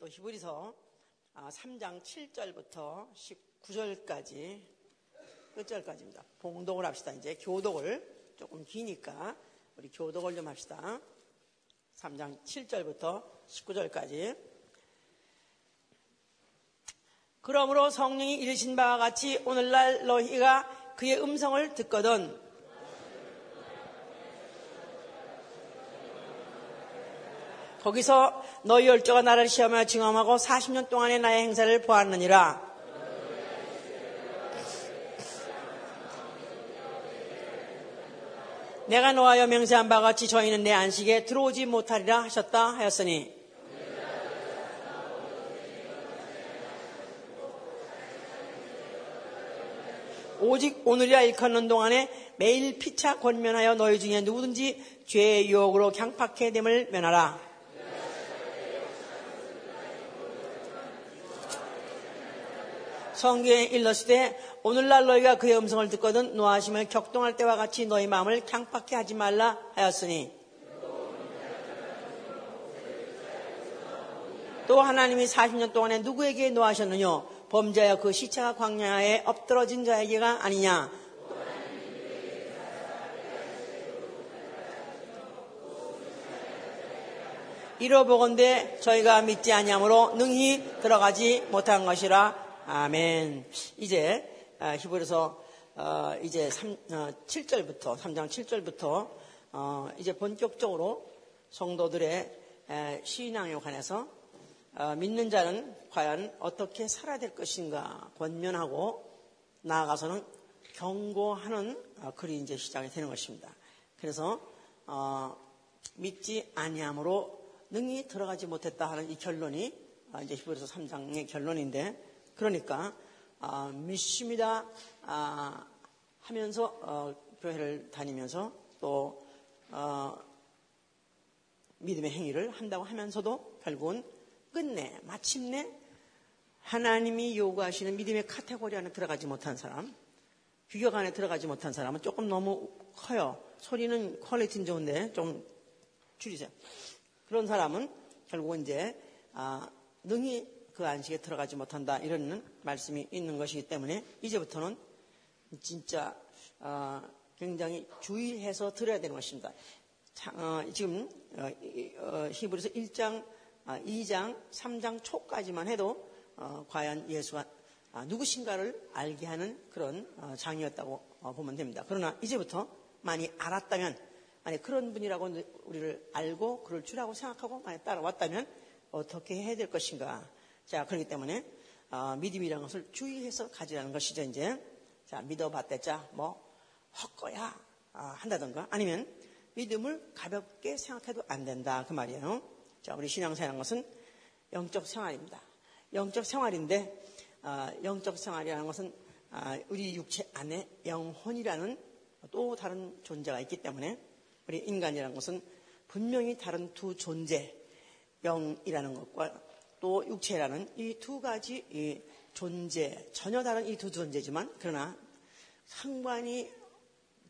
또 히브리서 3장 아, 7절부터 19절까지 끝절까지입니다. 봉독을 합시다. 이제 교독을 조금 기니까 우리 교독을 좀 합시다. 3장 7절부터 19절까지. 그러므로 성령이 이르신 바와 같이 오늘날 너희가 그의 음성을 듣거든 거기서 너희 열조가 나를 시험하여 증험하고 40년 동안의 나의 행사를 보았느니라. 내가 노하여 맹세한 바와 같이 저희는 내 안식에 들어오지 못하리라 하셨다 하였으니 오직 오늘이라 일컫는 동안에 매일 피차 권면하여 너희 중에 누구든지 죄의 유혹으로 강팍해 됨을 면하라. 성경에 일렀을 오늘날 너희가 그의 음성을 듣거든 노하심을 격동할 때와 같이 너희 마음을 캉팍해 하지 말라 하였으니. 또 하나님이 40년 동안에 누구에게 노하셨느냐 범죄하여 그 시체가 광야에 엎드러진 자에게가 아니냐? 이러보건대 저희가 믿지 아니하므로 능히 들어가지 못한 것이라 아멘. 이제 아, 히브리서 어, 이제 3, 7절부터 어, 3장 7절부터 어, 이제 본격적으로 성도들의 신앙에 관해서 믿는 자는 과연 어떻게 살아야 될 것인가 권면하고 나아가서는 경고하는 글이 이제 시작이 되는 것입니다. 그래서 믿지 아니함으로 능히 들어가지 못했다 하는 이 결론이 이제 히브리서 3장의 결론인데 그러니까 아, 믿습니다 아, 하면서 어, 교회를 다니면서 또 어, 믿음의 행위를 한다고 하면서도 결국은 끝내 마침내 하나님이 요구하시는 믿음의 카테고리 안에 들어가지 못한 사람, 규격 안에 들어가지 못한 사람은 조금 너무 커요. 소리는 퀄리티는 좋은데 좀 줄이세요. 그런 사람은 결국은 이제 아, 능히 그 안식에 들어가지 못한다 이런 말씀이 있는 것이기 때문에 이제부터는 진짜 어, 굉장히 주의해서 들어야 되는 것입니다. 어, 지금 어, 어 히브리서 1장, 2장, 아, 3장 초까지만 해도 어, 과연 예수가 아, 누구신가를 알게 하는 그런 어, 장이었다고 보면 됩니다. 그러나 이제부터 많이 알았다면, 만약 그런 분이라고 우리를 알고 그럴 줄하고 생각하고 만약 따라왔다면 어떻게 해야 될 것인가? 자, 그렇기 때문에 어, 믿음이라는 것을 주의해서 가지라는 것이죠, 이제. 자, 믿어봤대자, 뭐, 헛거야 어, 한다던가 아니면 믿음을 가볍게 생각해도 안 된다. 그 말이에요. 자, 우리 신앙생활이라는 것은 영적 생활입니다. 영적 생활인데, 어, 영적 생활이라는 것은 어, 우리 육체 안에 영혼이라는 또 다른 존재가 있기 때문에 우리 인간이라는 것은 분명히 다른 두 존재, 영이라는 것과 또 육체라는 이 두 가지 이 존재, 전혀 다른 이 두 존재지만 그러나 상관이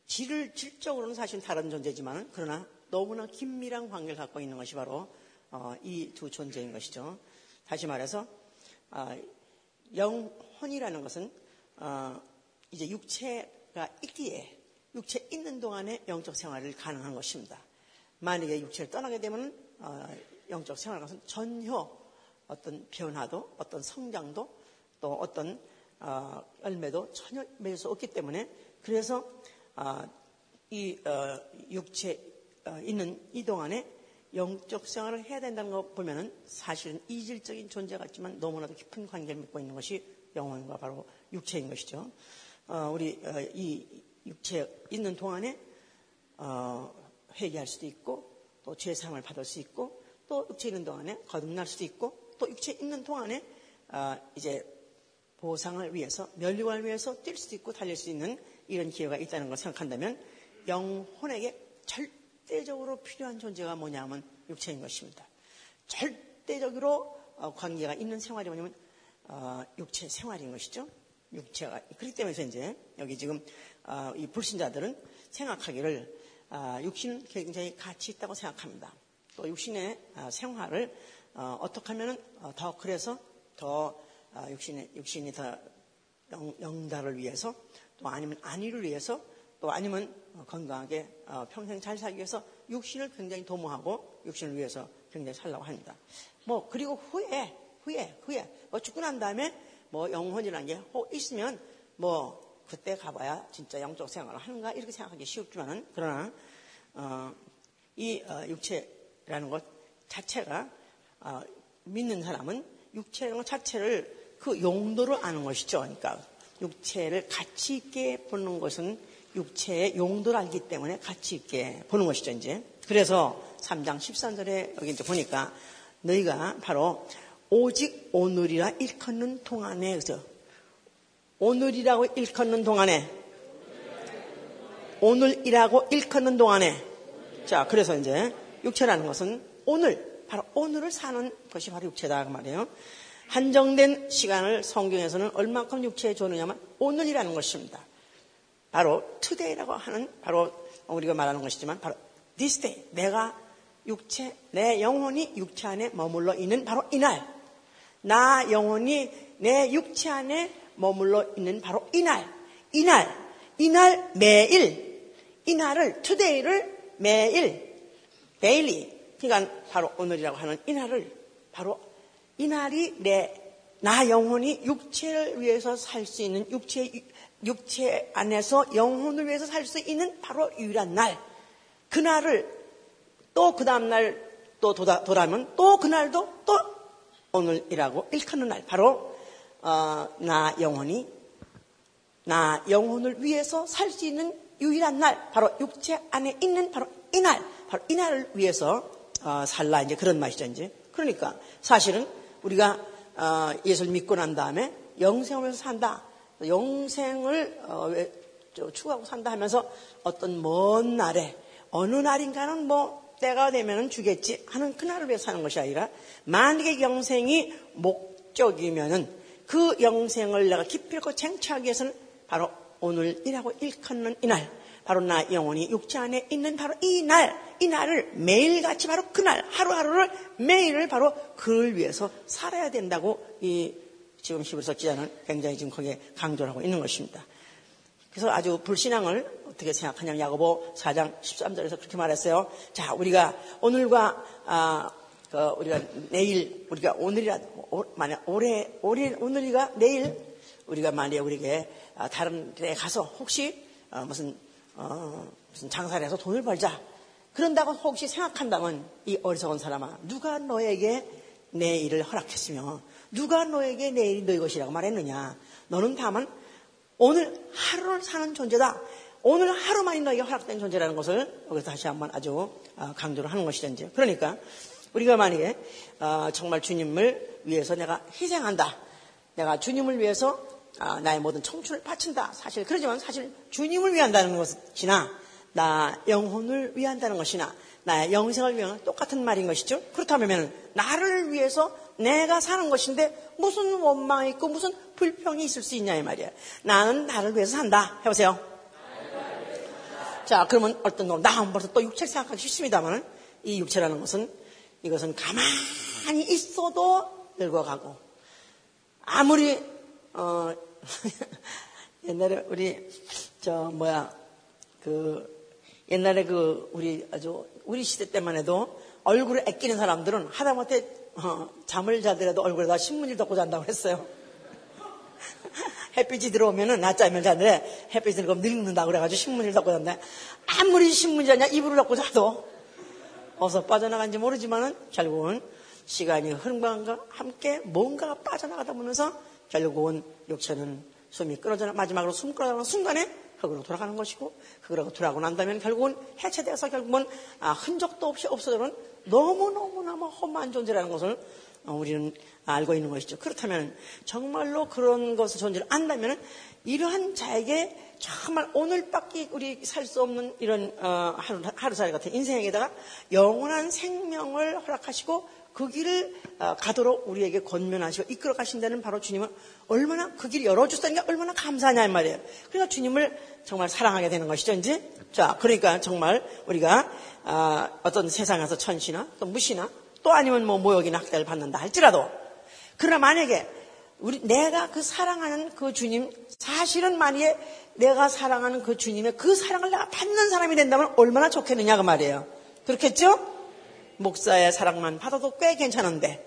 질을 질적으로는 사실 다른 존재지만 그러나 너무나 긴밀한 관계를 갖고 있는 것이 바로 어, 이 두 존재인 것이죠. 다시 말해서 어, 영혼이라는 것은 어, 이제 육체가 있기에 육체 있는 동안에 영적 생활을 가능한 것입니다. 만약에 육체를 떠나게 되면 어, 영적 생활 것은 전혀 어떤 변화도 어떤 성장도 또 어떤 어, 열매도 전혀 맺을 수 없기 때문에 그래서 어, 이 어, 육체 어, 있는 이 동안에 영적 생활을 해야 된다는 거 보면은 사실은 이질적인 존재 같지만 너무나도 깊은 관계를 맺고 있는 것이 영혼과 바로 육체인 것이죠. 어, 우리 어, 이 육체 있는 동안에 회개할 수도 있고 또 죄사함을 받을 수 있고 또 육체 있는 동안에 거듭날 수도 있고 또 육체 있는 동안에 아, 이제 보상을 위해서 멸류관을 위해서 뛸 수도 있고 달릴 수 있는 이런 기회가 있다는 걸 생각한다면 영혼에게 절대적으로 필요한 존재가 뭐냐면 육체인 것입니다. 절대적으로 어, 관계가 있는 생활이 뭐냐면 어, 육체 생활인 것이죠. 육체가 그렇기 때문에 이제 여기 지금 어, 이 불신자들은 생각하기를 아, 육신은 굉장히 가치 있다고 생각합니다. 또 육신의 생활을 어, 떻게 하면은 어, 더 그래서 더 어, 육신이 육신이 더 영, 영달을 위해서 또 아니면 안위를 위해서 또 아니면 어, 건강하게 어, 평생 잘 살기 위해서 육신을 굉장히 도모하고 육신을 위해서 굉장히 살라고 합니다. 뭐 그리고 후에 후에 후에 뭐 죽고 난 다음에 뭐 영혼이라는 게 있으면 뭐 그때 가봐야 진짜 영적 생활을 하는가 이렇게 생각하기 쉽지만은 그러나 어, 이 어, 육체라는 것 자체가 어, 믿는 사람은 육체라는 것 자체를 그 용도를 아는 것이죠. 그러니까 육체를 가치 있게 보는 것은 육체의 용도를 알기 때문에 가치 있게 보는 것이죠. 이제 그래서 3장 13절에 여기 이제 보니까 너희가 바로 오직 오늘이라 일컫는 동안에 그래서 오늘이라고 일컫는 동안에 오늘이라고 일컫는 동안에 자 그래서 이제 육체라는 것은 오늘 바로 오늘을 사는 것이 바로 육체다 그 말이에요. 한정된 시간을 성경에서는 얼만큼 육체에 주느냐면 오늘이라는 것입니다. 바로 today라고 하는 바로 우리가 말하는 것이지만 바로 this day 내가 육체 내 영혼이 육체 안에 머물러 있는 바로 이날 나 영혼이 내 육체 안에 머물러 있는 바로 이날, 이날, 이날 매일, 이날을, today를 매일, daily, 그러니까 바로 오늘이라고 하는 이날을 바로 이날이 내, 나 영혼이 육체를 위해서 살 수 있는 육체, 육체 안에서 영혼을 위해서 살 수 있는 바로 유일한 날. 그날을 또 그 다음날 또 돌아, 돌아면 또 그날도 또 오늘이라고 일컫는 날. 바로 어, 나 영혼이 나 영혼을 위해서 살 수 있는 유일한 날, 바로 육체 안에 있는 바로 이 날, 바로 이 날을 위해서 어, 살라 이제 그런 맛이죠 이제. 그러니까 사실은 우리가 어, 예수를 믿고 난 다음에 영생을 위해서 산다. 영생을 어, 추구하고 산다 하면서 어떤 먼 날에 어느 날인가는 뭐 때가 되면 주겠지 하는 그날을 위해서 사는 것이 아니라 만약에 영생이 목적이면은 그 영생을 내가 기필코 쟁취하기 위해서는 바로 오늘이라고 일컫는 이날, 바로 나 영혼이 육체 안에 있는 바로 이 날, 이 날을 매일같이 바로 그날, 하루하루를 매일을 바로 그를 위해서 살아야 된다고 이 지금 히브리서 기자는 굉장히 지금 거기에 강조를 하고 있는 것입니다. 그래서 아주 불신앙을 어떻게 생각하냐면 야고보 4장 13절에서 그렇게 말했어요. 자, 우리가 오늘과 아, 그 우리가 내일 우리가 오늘이라 만약 올해 올해 오늘이가 내일 우리가 만약에 우리에게 아, 다른 데 가서 혹시 어, 무슨 어, 무슨 장사를 해서 돈을 벌자. 그런다고 혹시 생각한다면 이 어리석은 사람아 누가 너에게 내 일을 허락했으며 누가 너에게 내 일이 너의 것이라고 말했느냐? 너는 다만 오늘 하루를 사는 존재다. 오늘 하루만이 너에게 허락된 존재라는 것을 여기서 다시 한번 아주 어, 강조를 하는 이제 그러니까 우리가 만약에 어, 정말 주님을 위해서 내가 희생한다. 내가 주님을 위해서 어, 나의 모든 청춘을 바친다. 사실 그러지만 사실 주님을 위한다는 것이나 나 영혼을 위한다는 것이나 나의 영생을 위한 똑같은 말인 것이죠. 그렇다면 나를 위해서 내가 사는 것인데 무슨 원망이 있고 무슨 불평이 있을 수 있냐 이 말이야. 나는 나를 위해서 산다. 해보세요. 자, 그러면 어떤 놈, 나 벌써 또 육체를 생각하기 쉽습니다만 이 육체라는 것은 이것은 가만히 있어도 늙어가고 아무리 어 옛날에 우리 저 뭐야 그 옛날에 그 우리 아주 우리 시대 때만 해도 얼굴을 애끼는 사람들은 하다못해 어, 잠을 자더라도 얼굴에다 신문지를 덮고 잔다고 했어요. 햇빛이 들어오면은 낮잠을 자는데 햇빛이 들어오면 늙는다고 그래가지고 신문지를 덮고 잔다. 아무리 신문지 자냐 이불을 덮고 자도 어서 빠져나간지 모르지만은 결국은 시간이 흐름과 함께 뭔가가 빠져나가다 보면서 결국은 육체는 숨이 끊어져 마지막으로 숨 끊어가는 순간에 흙으로 돌아가는 것이고 흙으로 돌아가고 난다면 결국은 해체돼서 결국은 아, 흔적도 없이 없어져는 너무너무너무 험한 존재라는 것을 어, 우리는 알고 있는 것이죠. 그렇다면 정말로 그런 것을 존재를 안다면 이러한 자에게 정말 오늘밖에 우리 살 수 없는 이런 어, 하루, 하루살이 같은 인생에다가 영원한 생명을 허락하시고 그 길을 어, 가도록 우리에게 권면하시고 이끌어 가신다는 바로 주님은 얼마나 그 길을 열어주다는 게 얼마나 감사하냐 이 말이에요. 그러니까 주님을 정말 사랑하게 되는 것이죠, 이제. 자, 그러니까 정말 우리가 어, 어떤 세상에서 천시나 또 무시나 또 아니면 뭐 모욕이나 학대를 받는다 할지라도 그러나 만약에 우리 내가 그 사랑하는 그 주님 사실은 만약에 내가 사랑하는 그 주님의 그 사랑을 내가 받는 사람이 된다면 얼마나 좋겠느냐 그 말이에요. 그렇겠죠? 목사의 사랑만 받아도 꽤 괜찮은데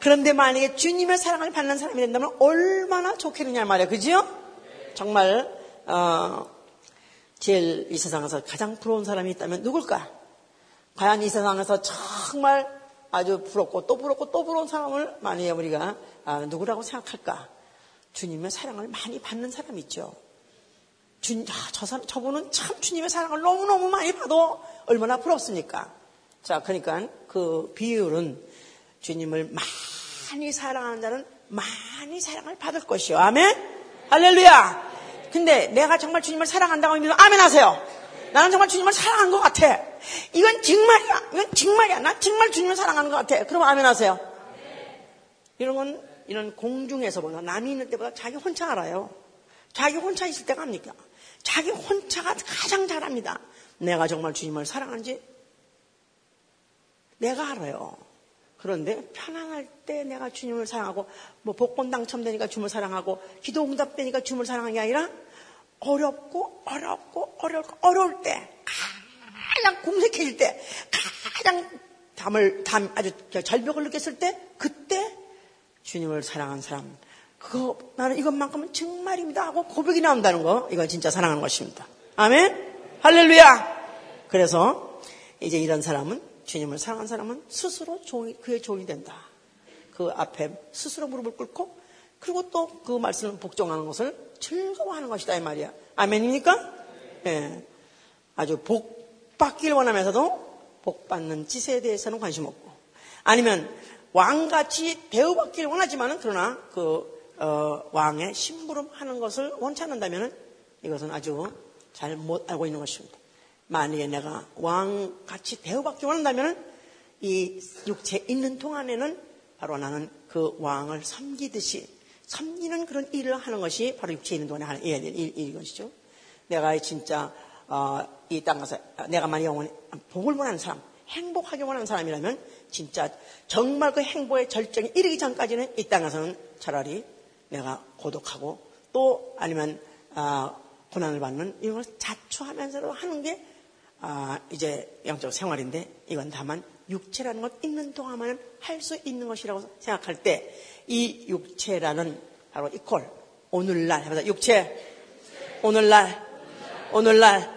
그런데 만약에 주님의 사랑을 받는 사람이 된다면 얼마나 좋겠느냐 말이에요. 그죠? 정말 어, 제일 이 세상에서 가장 부러운 사람이 있다면 누굴까? 과연 이 세상에서 정말 아주 부럽고 또 부럽고 또 부러운 사람을 만약에 우리가 아, 누구라고 생각할까? 주님의 사랑을 많이 받는 사람이 있죠. 주, 아, 저 사람, 저분은 참 주님의 사랑을 너무너무 많이 받아 얼마나 부럽습니까? 자, 그러니까 그 비율은 주님을 많이 사랑하는 자는 많이 사랑을 받을 것이요. 아멘? 할렐루야! 근데 내가 정말 주님을 사랑한다고 하면 아멘 하세요. 나는 정말 주님을 사랑한 것 같아. 이건 정말이야. 이건 정말이야. 나 정말 주님을 사랑하는 것 같아. 그럼 아멘 하세요. 이런 건 이런 공중에서 보나 남이 있는 때보다 자기 혼자 알아요. 자기 혼자 있을 때가 합니까? 자기 혼자가 가장 잘합니다. 내가 정말 주님을 사랑하는지 내가 알아요. 그런데 편안할 때 내가 주님을 사랑하고 뭐 복권 당첨되니까 주님을 사랑하고 기도 응답되니까 주님을 사랑하는 게 아니라 어렵고 어렵고 어렵고 어려울 때 가장 공색해질 때 가장 담을 담 아주 절벽을 느꼈을 때 그때 주님을 사랑한 사람 그거 나는 이것만큼은 정말입니다 하고 고백이 나온다는 거 이건 진짜 사랑하는 것입니다. 아멘 할렐루야. 그래서 이제 이런 사람은 주님을 사랑한 사람은 스스로 종이, 그의 종이 된다. 그 앞에 스스로 무릎을 꿇고 그리고 또 그 말씀을 복종하는 것을 즐거워하는 것이다 이 말이야. 아멘입니까? 예. 네. 아주 복 받길 원하면서도 복 받는 짓에 대해서는 관심 없고 아니면 왕같이 대우받길 원하지만은 그러나 그 어, 왕의 심부름 하는 것을 원치 않는다면 이것은 아주 잘 못 알고 있는 것입니다. 만약에 내가 왕같이 대우받기 원한다면 이 육체 있는 동안에는 바로 나는 그 왕을 섬기듯이 섬기는 그런 일을 하는 것이 바로 육체 있는 동안에 하는 일, 일, 일, 것이죠. 내가 진짜 어, 이 땅에서 내가 만약 영원히 복을 원하는 사람, 행복하게 원하는 사람이라면 진짜 정말 그 행복의 절정에 이르기 전까지는 이 땅에서는 차라리 내가 고독하고 또 아니면 어, 고난을 받는 이런 걸 자초하면서도 하는 게 아, 이제 영적 생활인데 이건 다만 육체라는 것 있는 동안만 할 수 있는 것이라고 생각할 때 이 육체라는 바로 이퀄 오늘날. 해보자. 육체. 오늘날. 오늘날.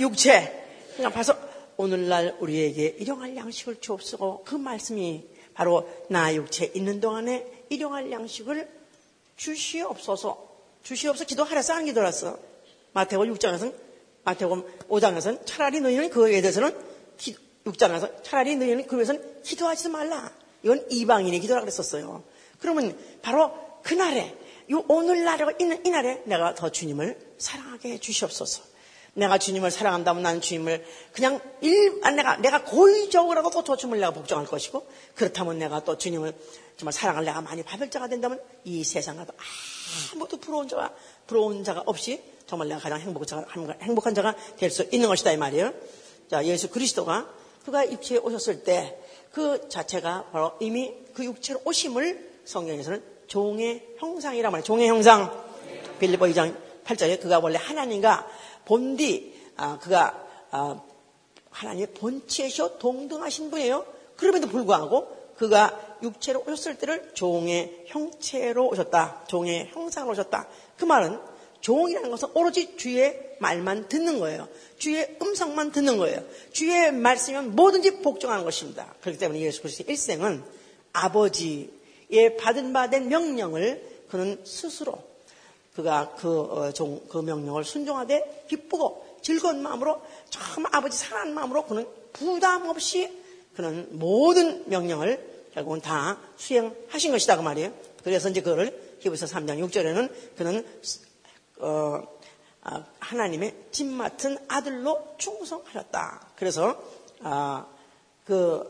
육체. 그냥 봐서 오늘날 우리에게 일용할 양식을 주옵소고 그 말씀이 바로 나 육체 있는 동안에 일용할 양식을 주시옵소서. 주시옵소서. 기도하라서 안 기도했어 마태복음 6장에서는 마태복음 5장에서는 차라리 너희는 그거에 대해서는 6장에서 차라리 너희는 그것은 기도하지 말라. 이건 이방인의 기도라 그랬었어요. 그러면 바로 그날에 이 오늘날에 있는 이날에 내가 더 주님을 사랑하게 해 주시옵소서. 내가 주님을 사랑한다면 나는 주님을 그냥 일, 아, 내가, 내가 고의적으로도 또 주님을 내가 복종할 것이고, 그렇다면 내가 또 주님을 정말 사랑을 내가 많이 받을 자가 된다면 이 세상에도 아무도 부러운 자가, 부러운 자가 없이 정말 내가 가장 행복한 자가, 될 수 있는 것이다 이 말이에요. 자, 예수 그리스도가 그가 육체에 오셨을 때 그 자체가 바로 이미 그 육체로 오심을 성경에서는 종의 형상이라 말이에요. 종의 형상. 빌리보 2장 8절에 그가 원래 하나님과 본디 아, 그가 아, 하나님의 본체시오 동등하신 분이에요. 그럼에도 불구하고 그가 육체로 오셨을 때를 종의 형체로 오셨다. 종의 형상으로 오셨다. 그 말은 종이라는 것은 오로지 주의 말만 듣는 거예요. 주의 음성만 듣는 거예요. 주의 말씀이면 뭐든지 복종하는 것입니다. 그렇기 때문에 예수 그리스도의 일생은 아버지의 받은 바 된 명령을 그는 스스로 그가 그, 어, 종, 그 명령을 순종하되 기쁘고 즐거운 마음으로 정말 아버지 사랑하는 마음으로 그는 부담 없이 그는 모든 명령을 결국은 다 수행하신 것이다 그 말이에요. 그래서 이제 그거를 히브리서 3장 6절에는 그는 어, 아, 하나님의 집 맡은 아들로 충성하셨다. 그래서 아, 그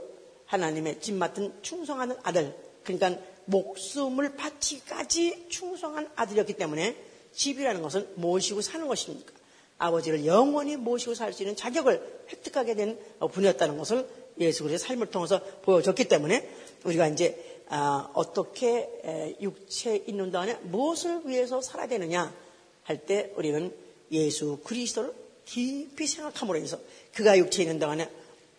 하나님의 집 맡은 충성하는 아들, 그러니까 목숨을 바치까지 충성한 아들이었기 때문에 집이라는 것은 모시고 사는 것입니까? 아버지를 영원히 모시고 살 수 있는 자격을 획득하게 된 분이었다는 것을 예수 그리스도의 삶을 통해서 보여줬기 때문에 우리가 이제 아, 어떻게 육체에 있는 동안에 무엇을 위해서 살아야 되느냐 할 때 우리는 예수 그리스도를 깊이 생각함으로 해서 그가 육체에 있는 동안에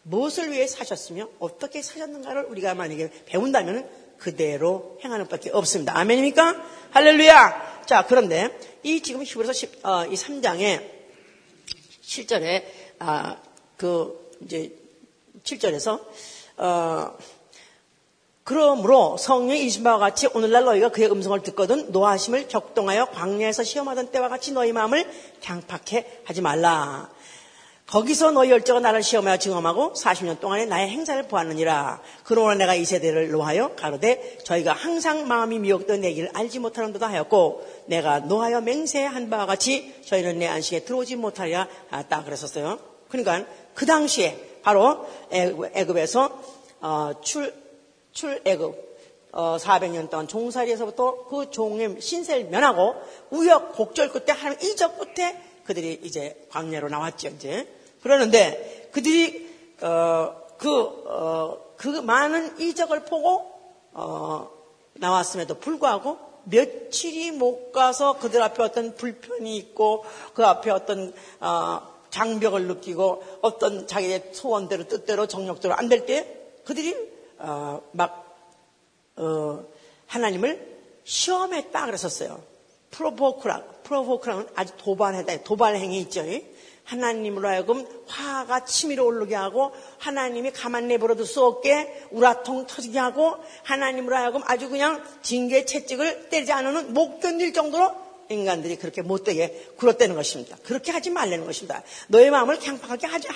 무엇을 위해 사셨으며 어떻게 사셨는가를 우리가 만약에 배운다면 그대로 행하는 밖에 없습니다. 아멘입니까? 할렐루야! 자, 그런데 이 지금 히브리서 10, 어, 이 3장에 7절에, 아, 그, 이제 7절에서, 어, 그러므로 성령의 이신 바와 같이 오늘날 너희가 그의 음성을 듣거든 노하심을 격동하여 광야에서 시험하던 때와 같이 너희 마음을 강팍해 하지 말라. 거기서 너희 열정은 나를 시험하여 증험하고 40년 동안에 나의 행사를 보았느니라. 그러므로 내가 이 세대를 노하여 가로되 저희가 항상 마음이 미혹되어 내 길을 알지 못하는도다 하였고 내가 노하여 맹세한 바와 같이 저희는 내 안식에 들어오지 못하리라 딱 그랬었어요. 그러니까 그 당시에 바로 애굽에서 어, 출, 출애굽 어, 400년 동안 종살이에서부터 그 종의 신세를 면하고 우여곡절 끝에 하나님 이적 끝에 그들이 이제 광야로 나왔죠 이제. 그러는데 그들이 어, 그, 어, 그 많은 이적을 보고 어, 나왔음에도 불구하고 며칠이 못 가서 그들 앞에 어떤 불편이 있고 그 앞에 어떤 어, 장벽을 느끼고 어떤 자기의 소원대로 뜻대로 정력대로 안 될 때 그들이 어, 막 어, 하나님을 시험했다 그랬었어요. 프로보크라, 프로보크라는 아주 도발했다. 도발 행위 있죠. 하나님으로 하여금 화가 치밀어 오르게 하고 하나님이 가만 내버려둘 수 없게 우라통 터지게 하고 하나님으로 하여금 아주 그냥 징계 채찍을 때리지 않으면 못 견딜 정도로 인간들이 그렇게 못되게 굴었다는 것입니다. 그렇게 하지 말라는 것입니다. 너의 마음을 갱팍하게 하지,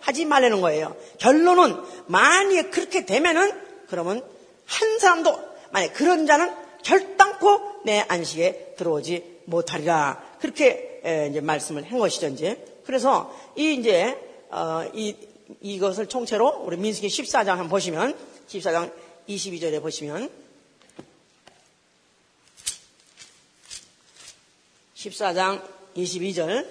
하지 말라는 거예요. 결론은 만약에 그렇게 되면은 그러면 한 사람도 만약 그런 자는 결단코 내 안식에 들어오지 못하리라. 그렇게 이제 말씀을 한 것이죠, 이제. 그래서 이 이제 어, 이 이것을 총체로 우리 민수기 14장 한번 보시면 14장 22절에 보시면 14장 22절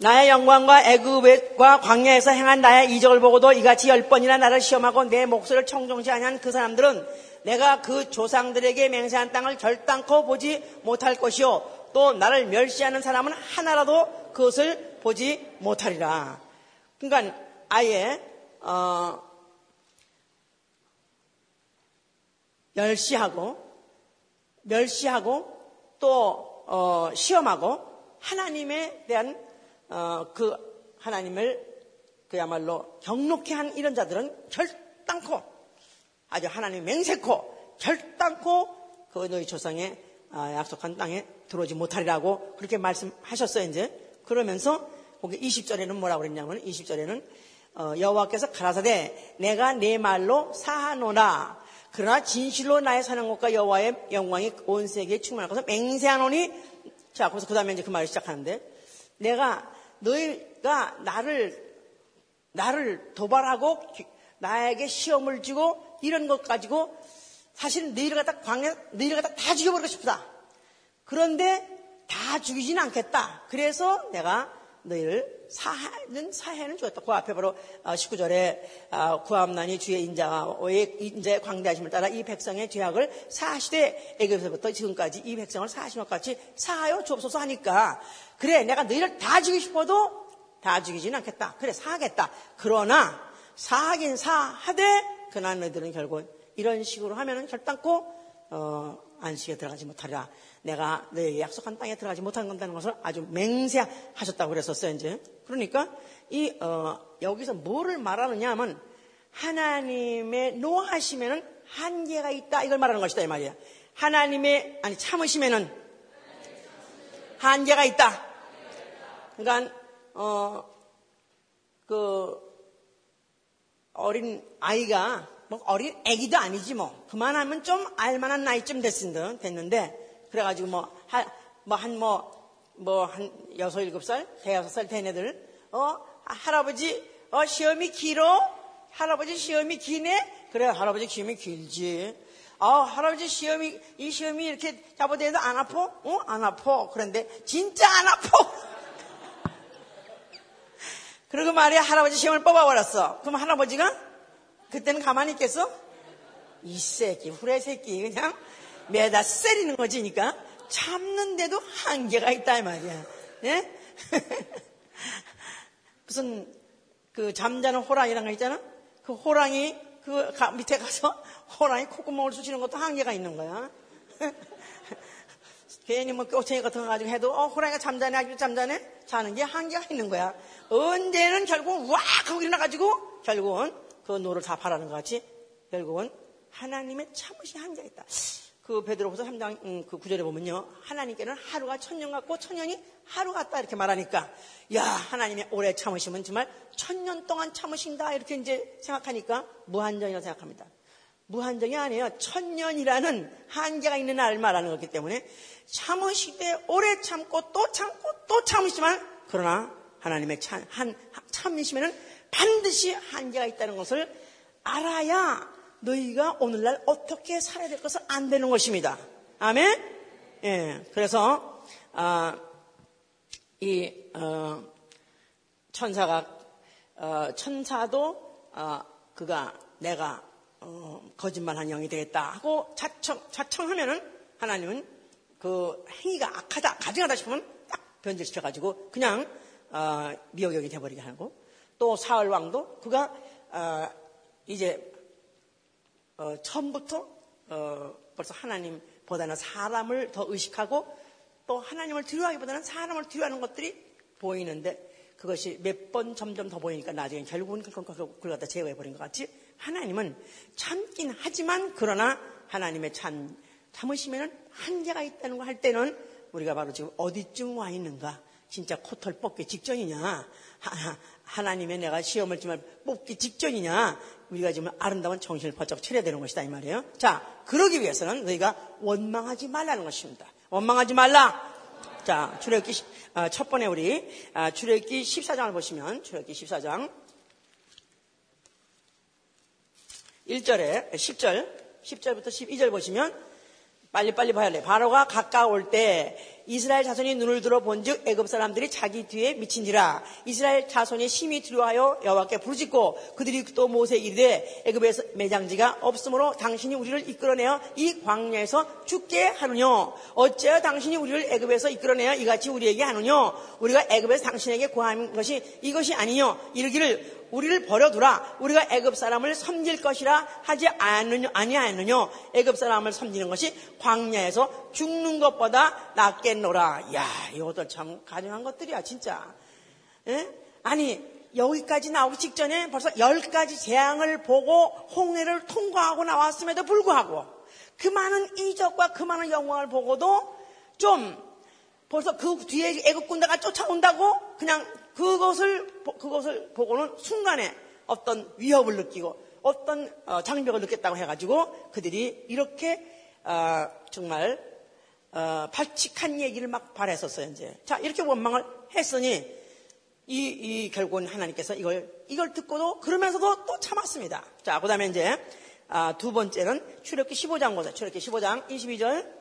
나의 영광과 애굽과 광야에서 행한 나의 이적을 보고도 이같이 열 번이나 나를 시험하고 내 목소리를 청정치 아니한 그 사람들은 내가 그 조상들에게 맹세한 땅을 결단코 보지 못할 것이요 또 나를 멸시하는 사람은 하나라도 그것을 보지 못하리라. 그러니까 아예 어, 멸시하고 멸시하고 또 어, 시험하고 하나님에 대한 어, 그 하나님을 그야말로 경록해 한 이런 자들은 결단코 아주 하나님 맹세코 결단코 그 너희 조상의 아, 약속한 땅에 들어오지 못하리라고 그렇게 말씀하셨어요, 이제. 그러면서 거기 20절에는 뭐라고 그랬냐면 20절에는 어, 여호와께서 가라사대 내가 내 말로 사하노라 그러나 진실로 나의 사는 것과 여호와의 영광이 온 세계에 충만할 것을 맹세하노니 자 그래서 그 다음에 이제 그 말을 시작하는데 내가 너희가 나를 나를 도발하고 나에게 시험을 주고 이런 것 가지고 사실은 너희를 갖다 광야 너희를 갖다 다 죽여버리고 싶다. 그런데 다 죽이지는 않겠다. 그래서 내가 너희를 사해는 사해는 주었다. 그 앞에 바로 19절에 어, 어, 구함난이 주의 인자의 인자의 광대하심을 따라 이 백성의 죄악을 사시되 애굽에서부터 지금까지 이 백성을 사하신 것 같이 사하여 주옵소서 하니까 그래 내가 너희를 다 죽이고 싶어도 다 죽이지는 않겠다. 그래 사하겠다. 그러나 사하긴 사하되 그러나 너희들은 결국 이런 식으로 하면은 결단코 어, 안식에 들어가지 못하리라. 내가 너에게 약속한 땅에 들어가지 못한다는 것을 아주 맹세하셨다고 그랬었어요, 이제. 그러니까 이, 어, 여기서 뭐를 말하느냐 하면 하나님의 노하시면은 한계가 있다. 이걸 말하는 것이다, 이 말이야. 하나님의, 아니, 참으시면은 한계가 있다. 그러니까, 어, 그, 어린 아이가, 뭐 어린 아기도 아니지 뭐. 그만하면 좀 알만한 나이쯤 됐는데, 그래가지고 뭐, 한, 뭐, 한, 뭐, 뭐, 한 여섯, 일곱 살, 대여섯 살 된 애들, 어, 할아버지, 어, 시험이 길어? 할아버지 시험이 기네? 그래, 할아버지 시험이 길지. 아, 할아버지 시험이, 이 시험이 이렇게 잡아대도 안 아파? 어? 안 아파. 그런데 진짜 안 아파. 그리고 말이야 할아버지 시험을 뽑아버렸어. 그럼 할아버지가 그때는 가만히 있겠어? 이 새끼 후레 새끼 그냥 매다 세리는 거지니까 참는데도 한계가 있다 이 말이야. 예? 무슨 그 잠자는 호랑이란 거 있잖아. 그 호랑이 그 밑에 가서 호랑이 콧구멍을 쑤시는 것도 한계가 있는 거야. 괜히 뭐 꼬챙이 같은 거 가지고 해도 어 호랑이가 잠자네 아주 잠자네 자는 게 한계가 있는 거야. 언제는 결국은 와 하고 일어나가지고 결국은 그 노를 다 바라는 것 같이 결국은 하나님의 참으신 한계가 있다. 그 베드로후서 3장 음, 그 구절에 보면요. 하나님께는 하루가 천년 같고 천년이 하루 같다 이렇게 말하니까 야 하나님이 오래 참으시면 정말 천년 동안 참으신다 이렇게 이제 생각하니까 무한정이라고 생각합니다. 무한정이 아니에요. 천년이라는 한계가 있는 날을 말하는 거기 때문에 참으시되 오래 참고 또 참고 또 참으시지만 그러나 하나님의 참, 한, 참으시면 반드시 한계가 있다는 것을 알아야 너희가 오늘날 어떻게 살아야 될 것을 안 되는 것입니다. 아멘? 예. 그래서, 아, 이, 어, 천사가, 어, 천사도, 어, 그가 내가, 어, 거짓말한 영이 되겠다 하고 자청, 자청하면은 하나님은 그 행위가 악하다, 가증하다 싶으면 딱 변질시켜가지고 그냥, 어, 미역역이 돼버리게 하고 또 사흘 왕도 그가, 어, 이제 어, 처음부터 어, 벌써 하나님보다는 사람을 더 의식하고 또 하나님을 두려워하기보다는 사람을 두려워하는 것들이 보이는데 그것이 몇 번 점점 더 보이니까 나중에 결국은 그걸 갖다 제거해버린 것 같이 하나님은 참긴 하지만 그러나 하나님의 참, 참으시면 한계가 있다는 거할 때는 우리가 바로 지금 어디쯤 와 있는가? 진짜 코털 뽑기 직전이냐 하나님의 내가 시험을 정말 뽑기 직전이냐 우리가 지금 아름다운 정신을 바짝 차려야 되는 것이다 이 말이에요. 자, 그러기 위해서는 너희가 원망하지 말라는 것입니다. 원망하지 말라. 자, 출애굽기 아, 첫 번에 우리 아, 출애굽기 14장을 보시면 출애굽기 14장 1절에 10절 10절부터 12절 보시면 빨리빨리 봐야 돼. 바로가 가까울 때 이스라엘 자손이 눈을 들어 본즉 애굽 사람들이 자기 뒤에 미친지라. 이스라엘 자손이 심히 두려워하여 여호와께 부르짖고 그들이 또 모세 이르되 애굽에서 매장지가 없으므로 당신이 우리를 이끌어내어 이 광야에서 죽게 하느뇨. 어째여 당신이 우리를 애굽에서 이끌어내어 이같이 우리에게 하느뇨? 우리가 애굽에서 당신에게 구한 것이 이것이 아니뇨. 이르기를 우리를 버려두라. 우리가 애굽 사람을 섬길 것이라 하지 아니하느뇨. 애굽 사람을 섬기는 것이 광야에서 죽는 것보다 낫겠 노라. 야, 이것도 참 가능한 것들이야, 진짜. 에? 아니, 여기까지 나오기 직전에 벌써 열 가지 재앙을 보고 홍해를 통과하고 나왔음에도 불구하고 그 많은 이적과 그 많은 영광을 보고도 좀 벌써 그 뒤에 애굽 군대가 쫓아온다고 그냥 그것을, 그것을 보고는 순간에 어떤 위협을 느끼고 어떤 어, 장벽을 느꼈다고 해가지고 그들이 이렇게 어, 정말 어, 발칙한 얘기를 막 바랬었어요 이제. 자 이렇게 원망을 했으니 이, 이 결국은 하나님께서 이걸 이걸 듣고도 그러면서도 또 참았습니다. 자 그 다음에 이제 아, 두 번째는 출애굽기 15장 보세요 출애굽기 15장 22절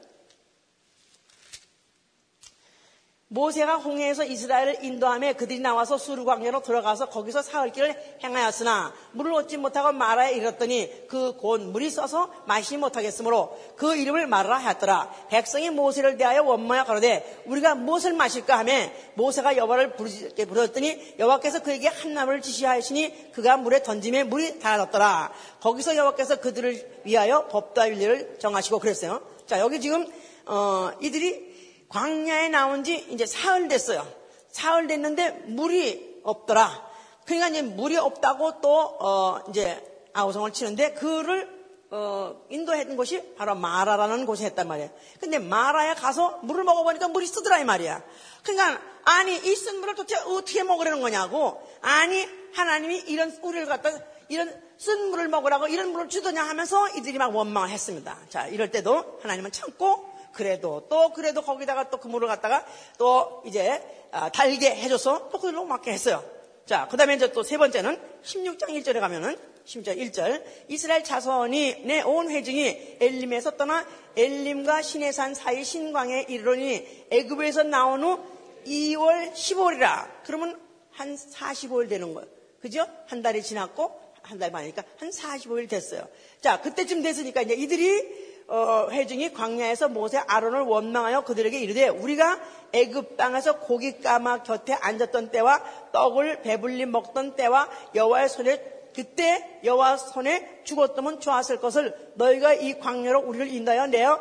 모세가 홍해에서 이스라엘을 인도함에 그들이 나와서 수르 광야로 들어가서 거기서 사흘 길을 행하였으나 물을 얻지 못하고 마라에 이르렀더니 그 곧 물이 써서 마시지 못하겠으므로 그 이름을 마라 하였더라. 백성이 모세를 대하여 원모야 가로되 우리가 무엇을 마실까 하며 모세가 여호와를 부르었더니 여호와께서 그에게 한 나무를 지시하시니 그가 물에 던짐에 물이 달아졌더라. 거기서 여호와께서 그들을 위하여 법도와 윤리를 정하시고 그랬어요. 자 여기 지금 어, 이들이 광야에 나온 지 이제 사흘 됐어요. 사흘 됐는데 물이 없더라. 그러니까 이제 물이 없다고 또, 어, 이제 아우성을 치는데 그를, 어, 인도했던 곳이 바로 마라라는 곳에 했단 말이에요. 근데 마라에 가서 물을 먹어보니까 물이 쓰더라 이 말이야. 그러니까, 아니, 이 쓴 물을 도대체 어떻게 먹으려는 거냐고. 아니, 하나님이 이런 우리를 갖다, 이런 쓴 물을 먹으라고 이런 물을 주더냐 하면서 이들이 막 원망을 했습니다. 자, 이럴 때도 하나님은 참고 그래도 또 그래도 거기다가 또 그물을 갖다가 또 이제 아, 달게 해줘서 또 그걸로 맞게 했어요. 자, 그 다음에 이제 또 세 번째는 16장 1절에 가면은 16장 1절 이스라엘 자손이 내 온 회중이 엘림에서 떠나 엘림과 시내산 사이 신광에 이르러니 애굽에서 나온 후 2월 15일이라 그러면 한 45일 되는 거예요. 그죠? 한 달이 지났고 한 달 반이니까 한 45일 됐어요. 자, 그때쯤 됐으니까 이제 이들이 어, 회중이 광야에서 모세 아론을 원망하여 그들에게 이르되 우리가 애굽 땅에서 고기 까마 곁에 앉았던 때와 떡을 배불리 먹던 때와 여호와의 손에 그때 여호와 손에 죽었다면 좋았을 것을 너희가 이 광야로 우리를 인도하여 내어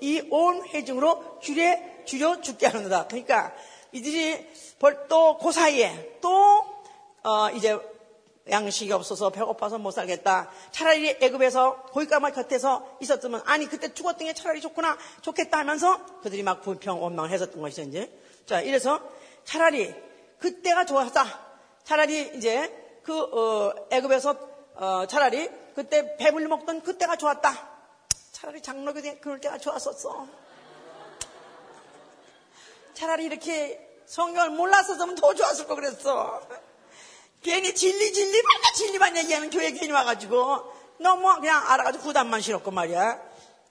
이 온 회중으로 줄에 줄여 죽게 하는다. 그러니까 이들이 또그 사이에 또 어, 이제 양식이 없어서 배고파서 못 살겠다. 차라리 애굽에서 고기가마 곁에서 있었으면 아니 그때 죽었던 게 차라리 좋구나 좋겠다 하면서 그들이 막 불평 원망을 했었던 것이죠 이제. 자 이래서 차라리 그때가 좋았다. 차라리 이제 그 어, 애굽에서 어, 차라리 그때 배불리 먹던 그때가 좋았다. 차라리 장로교 때 그럴 때가 좋았었어. 차라리 이렇게 성경을 몰랐었으면 더 좋았을 거 그랬어. 괜히 진리 진리 말다 진리만 얘기하는 교회 괜히 와가지고 너무 그냥 알아가지고 부담만 실었고 말이야.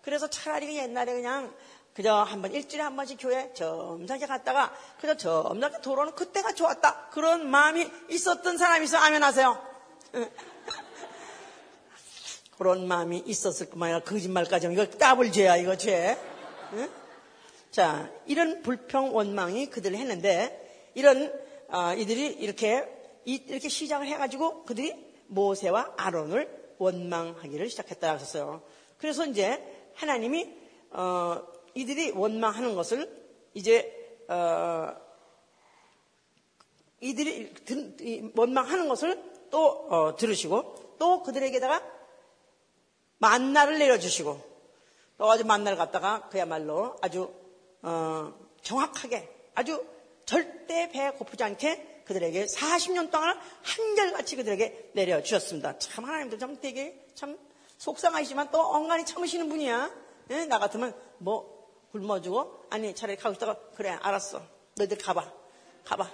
그래서 차라리 그 옛날에 그냥 그저 한 번 일주일에 한 번씩 교회 점잖게 갔다가 그저 점잖게 돌아오는 그때가 좋았다. 그런 마음이 있었던 사람이 있어 아멘 하세요. 그런 마음이 있었을 것만 아니라 거짓말까지 하면 이거 따블 죄야 이거 죄. 자 이런 불평 원망이 그들을 했는데 이런 어, 이들이 이렇게 이렇게 시작을 해가지고 그들이 모세와 아론을 원망하기를 시작했다 하셨어요. 그래서 이제 하나님이 어, 이들이 원망하는 것을 이제 어, 이들이 든, 원망하는 것을 또 어, 들으시고 또 그들에게다가 만나를 내려주시고 또 아주 만나를 갖다가 그야말로 아주 어, 정확하게 아주 절대 배 고프지 않게 그들에게 40년 동안 한결같이 그들에게 내려주셨습니다. 참 하나님도 참 되게 참 속상하시지만 또 엉간히 참으시는 분이야. 네? 나 같으면 뭐 굶어주고 아니 차라리 가고 싶다가 그래 알았어. 너희들 가봐. 가봐.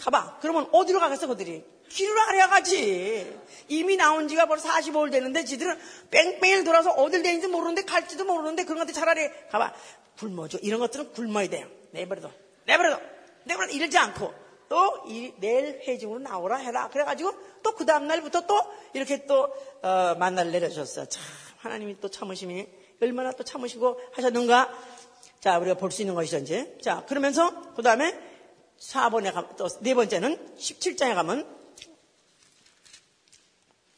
가봐. 그러면 어디로 가겠어 그들이? 길을 알아가지. 이미 나온 지가 벌써 45일 되는데 지들은 뺑뺑이 돌아서 어딜 되는지 모르는데 갈지도 모르는데 그런 것들 차라리 가봐. 굶어줘. 이런 것들은 굶어야 돼요. 내버려둬. 내버려둬. 내버려둬. 이러지 않고 또 이, 내일 회중으로 나오라 해라. 그래가지고 또 그 다음날부터 또 이렇게 또 어, 만날 내려주셨어요. 참 하나님이 또 참으심이 얼마나 또 참으시고 하셨는가. 자 우리가 볼 수 있는 것이죠 이제. 자 그러면서 그 다음에 4번에 가, 또네 번째는 17장에 가면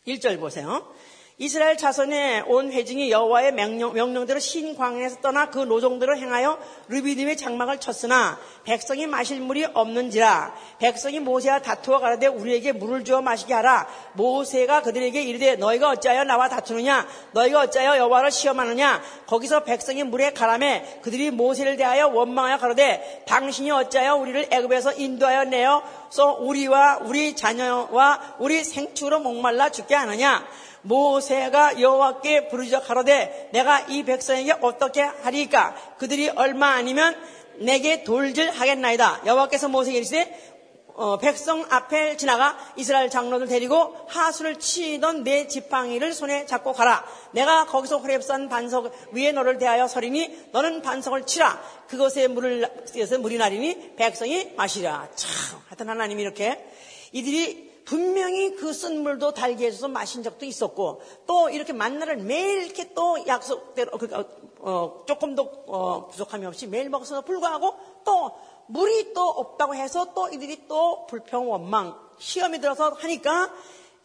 1절 보세요. 이스라엘 자손의 온 회중이 여호와의 명령, 명령대로 신광에서 떠나 그 노종대로 행하여 르비딤의 장막을 쳤으나 백성이 마실 물이 없는지라. 백성이 모세와 다투어 가라되 우리에게 물을 주어 마시게 하라. 모세가 그들에게 이르되 너희가 어찌하여 나와 다투느냐? 너희가 어찌하여 여호와를 시험하느냐? 거기서 백성이 물에 가라매 그들이 모세를 대하여 원망하여 가로되 당신이 어찌하여 우리를 애굽에서 인도하여 내어 서 우리와 우리 자녀와 우리 생축으로 목말라 죽게 하느냐 모세가 여호와께 부르짖어 가로되 내가 이 백성에게 어떻게 하리까 그들이 얼마 아니면 내게 돌질 하겠나이다 여호와께서 모세에게 이르시되 어, 백성 앞에 지나가 이스라엘 장로들 데리고 하수를 치던 내 지팡이를 손에 잡고 가라. 내가 거기서 호렙산 반석 위에 너를 대하여 서리니 너는 반석을 치라. 그것에 물을 띄어서 물이 나리니 백성이 마시라. 참, 하여튼 하나님이 이렇게 이들이 분명히 그 쓴 물도 달게 해줘서 마신 적도 있었고 또 이렇게 만나를 매일 이렇게 또 약속대로 그러니까 어, 조금도 어, 부족함이 없이 매일 먹어서 불구하고 또 물이 또 없다고 해서 또 이들이 또 불평 원망 시험이 들어서 하니까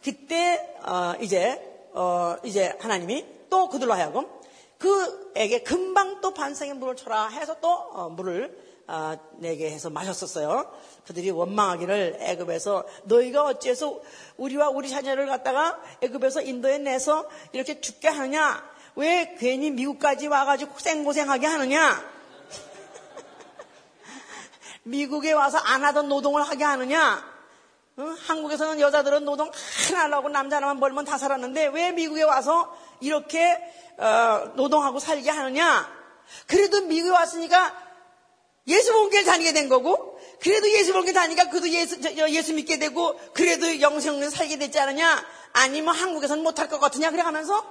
그때 어, 이제 어, 이제 하나님이 또 그들로 하여금 그에게 금방 또 반성의 물을 쳐라 해서 또 어, 물을 아, 내게 해서 마셨었어요. 그들이 원망하기를 애굽에서 너희가 어째서 우리와 우리 자녀를 갖다가 애굽에서 인도에 내서 이렇게 죽게 하느냐? 왜 괜히 미국까지 와가지고 생고생하게 하느냐? 미국에 와서 안 하던 노동을 하게 하느냐? 응? 한국에서는 여자들은 노동 하나 하고 남자 하나만 벌면 다 살았는데 왜 미국에 와서 이렇게 어, 노동하고 살게 하느냐? 그래도 미국에 왔으니까 예수 본교를 다니게 된 거고, 그래도 예수 본교 다니까 그도 예수, 예수 믿게 되고, 그래도 영생을 살게 됐지 않느냐? 아니면 한국에서는 못할 것 같으냐? 그래 하면서?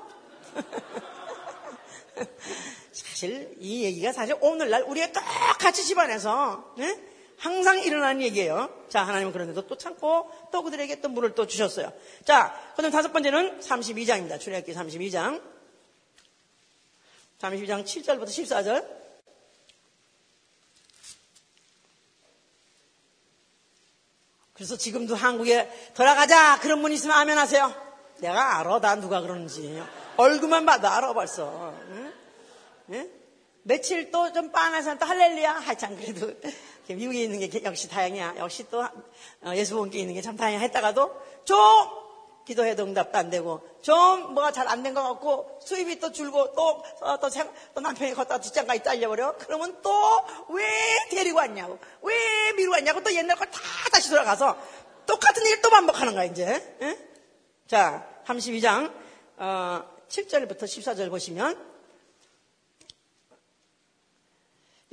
사실 이 얘기가 사실 오늘날 우리가 똑같이 집안에서 네? 항상 일어나는 얘기예요. 자, 하나님은 그런데도 또 참고 또 그들에게 또 물을 또 주셨어요. 자, 그다음 다섯 번째는 32장입니다. 출애굽기 32장. 32장 7절부터 14절. 그래서 지금도 한국에 돌아가자 그런 분 있으면 아멘 하세요. 내가 알아 다 누가 그러는지 얼굴만 봐도 알아 벌써. 응? 응? 며칠 또좀 빤해서 또 할렐루야 하참 그래도 미국에 있는 게 역시 다행이야. 역시 또 어, 예수 본게 있는 게 참 다행이야 했다가도 좀 기도해도 응답도 안 되고 좀 뭐가 잘 안 된 것 같고 수입이 또 줄고 또, 어, 또, 또 남편이 걷다 뒷장까지 잘려버려 그러면 또 왜 데리고 왔냐고 왜 미루고 왔냐고 또 옛날 거다 다시 돌아가서 똑같은 일 또 반복하는 거야 이제 에? 자 32장 어, 7절부터 14절 보시면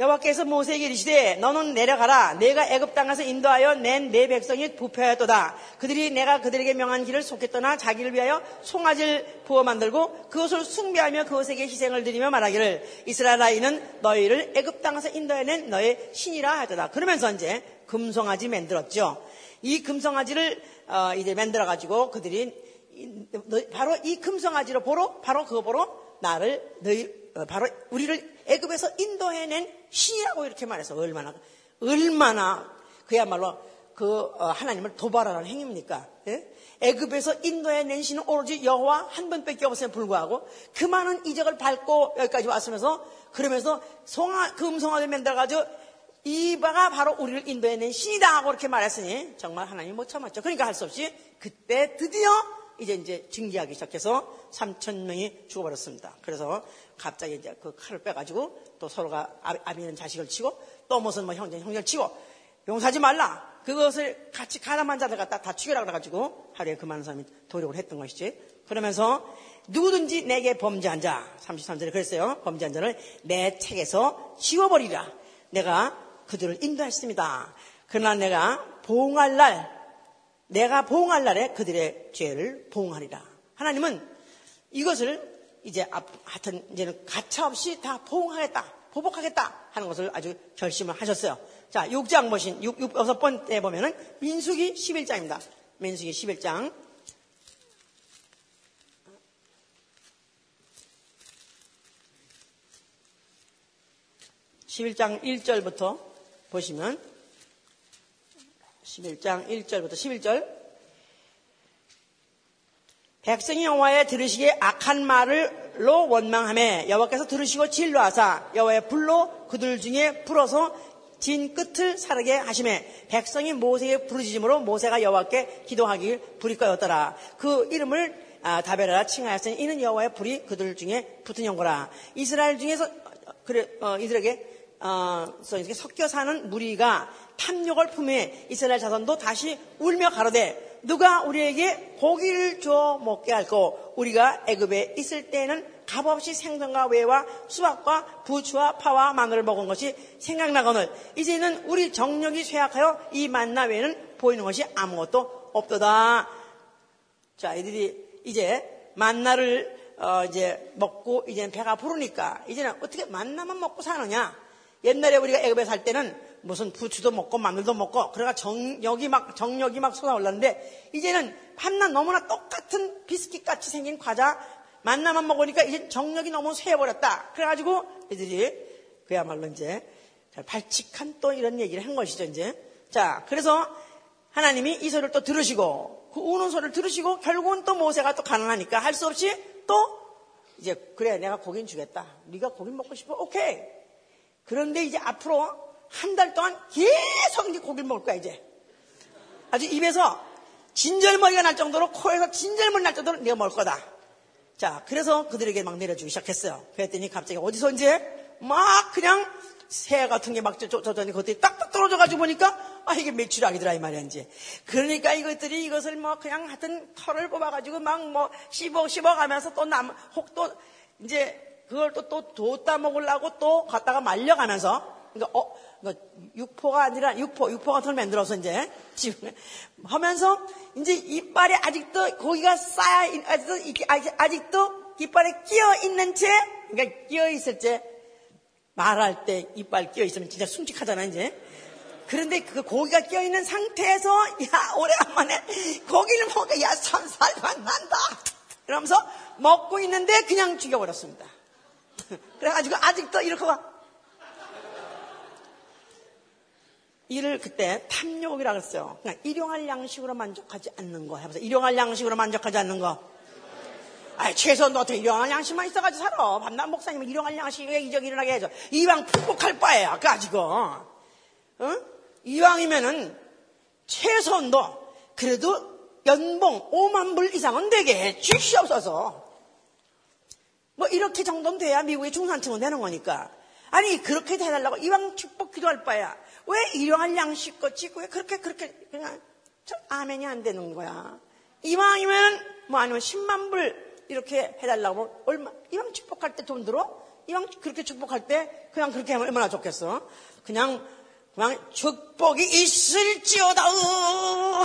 여호와께서 모세에게 이르시되 너는 내려가라. 내가 애굽 땅에서 인도하여 낸 내 백성이 부패하였도다. 그들이 내가 그들에게 명한 길을 속게 떠나 자기를 위하여 송아지를 부어 만들고 그것을 숭배하며 그것에게 희생을 드리며 말하기를 이스라엘 아이는 너희를 애굽 땅에서 인도해낸 너의 신이라 하였다. 그러면서 이제 금송아지 만들었죠. 이 금송아지를 어, 이제 만들어 가지고 그들이 바로 이 금송아지로 보러 바로 그거 보러 나를 너희 어, 바로 우리를 애굽에서 인도해낸 신이라고 이렇게 말해서 얼마나 얼마나 그야말로 그 어, 하나님을 도발하는 행위입니까? 예? 애굽에서 인도해낸 신은 오로지 여호와 한 분밖에 없음에 불구하고 그 많은 이적을 밟고 여기까지 왔으면서 그러면서 송아 금송아를 만들어가지고 이바가 바로 우리를 인도해낸 신이다 하고 이렇게 말했으니 정말 하나님 못 참았죠. 그러니까 할 수 없이 그때 드디어 이제 이제 징계하기 시작해서 3천 명이 죽어버렸습니다. 그래서 갑자기 이제 그 칼을 빼가지고 또 서로가 아비는 자식을 치고 또 무슨 뭐 형제 형제를 치고 용서하지 말라. 그것을 같이 가담한 자들 갖다 다 죽여라 그래가지고 하루에 그 많은 사람이 도력을 했던 것이지. 그러면서 누구든지 내게 범죄한 자, 33절에 그랬어요. 범죄한 자를 내 책에서 지워버리라. 내가 그들을 인도했습니다. 그러나 내가 보응할 날, 내가 보응할 날에 그들의 죄를 보응하리라. 하나님은 이것을 이제 하여튼 이제는 가차없이 다 보응하겠다, 보복하겠다 하는 것을 아주 결심을 하셨어요. 자, 6장 보신 6, 6 6번째 보면은 민수기 11장입니다. 민수기 11장. (11장) 1절부터 보시면 11장 1절부터 11절 백성이 여호와의 들으시기에 악한 말을로 원망함에 여호와께서 들으시고 진로하사 여호와의 불로 그들 중에 불어서 진 끝을 사르게 하심에 백성이 모세의 부르짖음으로 모세가 여호와께 기도하길 불이 꺼였더라. 그 이름을 아, 다베라 칭하였으니 이는 여호와의 불이 그들 중에 붙은 연거라. 이스라엘 중에서 그래 어, 이들에게 어, 섞여 사는 무리가 탐욕을 품에 이스라엘 자손도 다시 울며 가로되 누가 우리에게 고기를 줘 먹게 할고 우리가 애굽에 있을 때는 값없이 생선과 외와 수박과 부추와 파와 마늘을 먹은 것이 생각나거늘 이제는 우리 정력이 쇠약하여 이 만나 외에는 보이는 것이 아무것도 없도다. 자, 이들이 이제 만나를 어 이제 먹고 이제는 배가 부르니까 이제는 어떻게 만나만 먹고 사느냐? 옛날에 우리가 애굽에 살 때는 무슨 부추도 먹고 마늘도 먹고 그래가 정력이 막 정력이 막 솟아올랐는데 이제는 밤낮 너무나 똑같은 비스킷 같이 생긴 과자 만나만 먹으니까 이제 정력이 너무 쇠해버렸다. 그래가지고 이들이 그야말로 이제 발칙한 또 이런 얘기를 한 것이죠 이제. 자 그래서 하나님이 이 소리를 또 들으시고 그 우는 소리를 들으시고 결국은 또 모세가 또 가능하니까 할 수 없이 또 이제 그래 내가 고긴 주겠다. 네가 고기 먹고 싶어? 오케이. 그런데 이제 앞으로 한 달 동안 계속 이제 고기를 먹을 거야, 이제. 아주 입에서 진절머리가 날 정도로, 코에서 진절머리 날 정도로 내가 먹을 거다. 자, 그래서 그들에게 막 내려주기 시작했어요. 그랬더니 갑자기 어디서 이제 막 그냥 새 같은 게막 쫓아다니 그것들이 딱딱 떨어져가지고 보니까 아 이게 메추라기더라 이 말이야 이제 그러니까 이것들이 이것을 뭐 그냥 하여튼 털을 뽑아가지고 막 뭐 씹어 씹어가면서 또 남 혹 또 이제 그걸 또또 뒀다 먹으려고 또 갖다가 말려가면서 그러니까 어 육포가 아니라 육포, 육포 같은 걸 만들어서 이제 지금 하면서 이제 이빨에 아직도 고기가 쌓여 아직도 아직도 이빨에 끼어 있는 채, 그러니까 끼어 있을 때 말할 때 이빨 끼어 있으면 진짜 숭직하잖아 이제. 그런데 그 고기가 껴있는 상태에서, 야, 오래간만에 고기를 먹어. 야, 산살만 난다. 이러면서 먹고 있는데 그냥 죽여버렸습니다. 그래가지고 아직도 이렇게 와. 이를 그때 탐욕이라 그랬어요. 그냥 일용할 양식으로 만족하지 않는 거. 해보세요. 일용할 양식으로 만족하지 않는 거. 아, 최소 너 어떻게 일용할 양식만 있어가지고 살아. 밤낮 목사님은 일용할 양식에 이적 일어나게 해줘. 이왕 푹푹할 바에야, 가지고. 어? 이왕이면은 최소 너 그래도 연봉 5만 불 이상은 되게 해 주시옵소서. 뭐 이렇게 정도는 돼야 미국의 중산층은 되는 거니까. 아니 그렇게 해달라고 이왕 축복 기도할 바야. 왜 일용할 양식 것이 왜 그렇게 그렇게 그냥 저 아멘이 안 되는 거야. 이왕이면 뭐 아니면 10만 불 이렇게 해달라고 얼마 이왕 축복할 때 돈 들어? 이왕 그렇게 축복할 때 그냥 그렇게 하면 얼마나 좋겠어? 그냥 그냥 축복이 있을지어다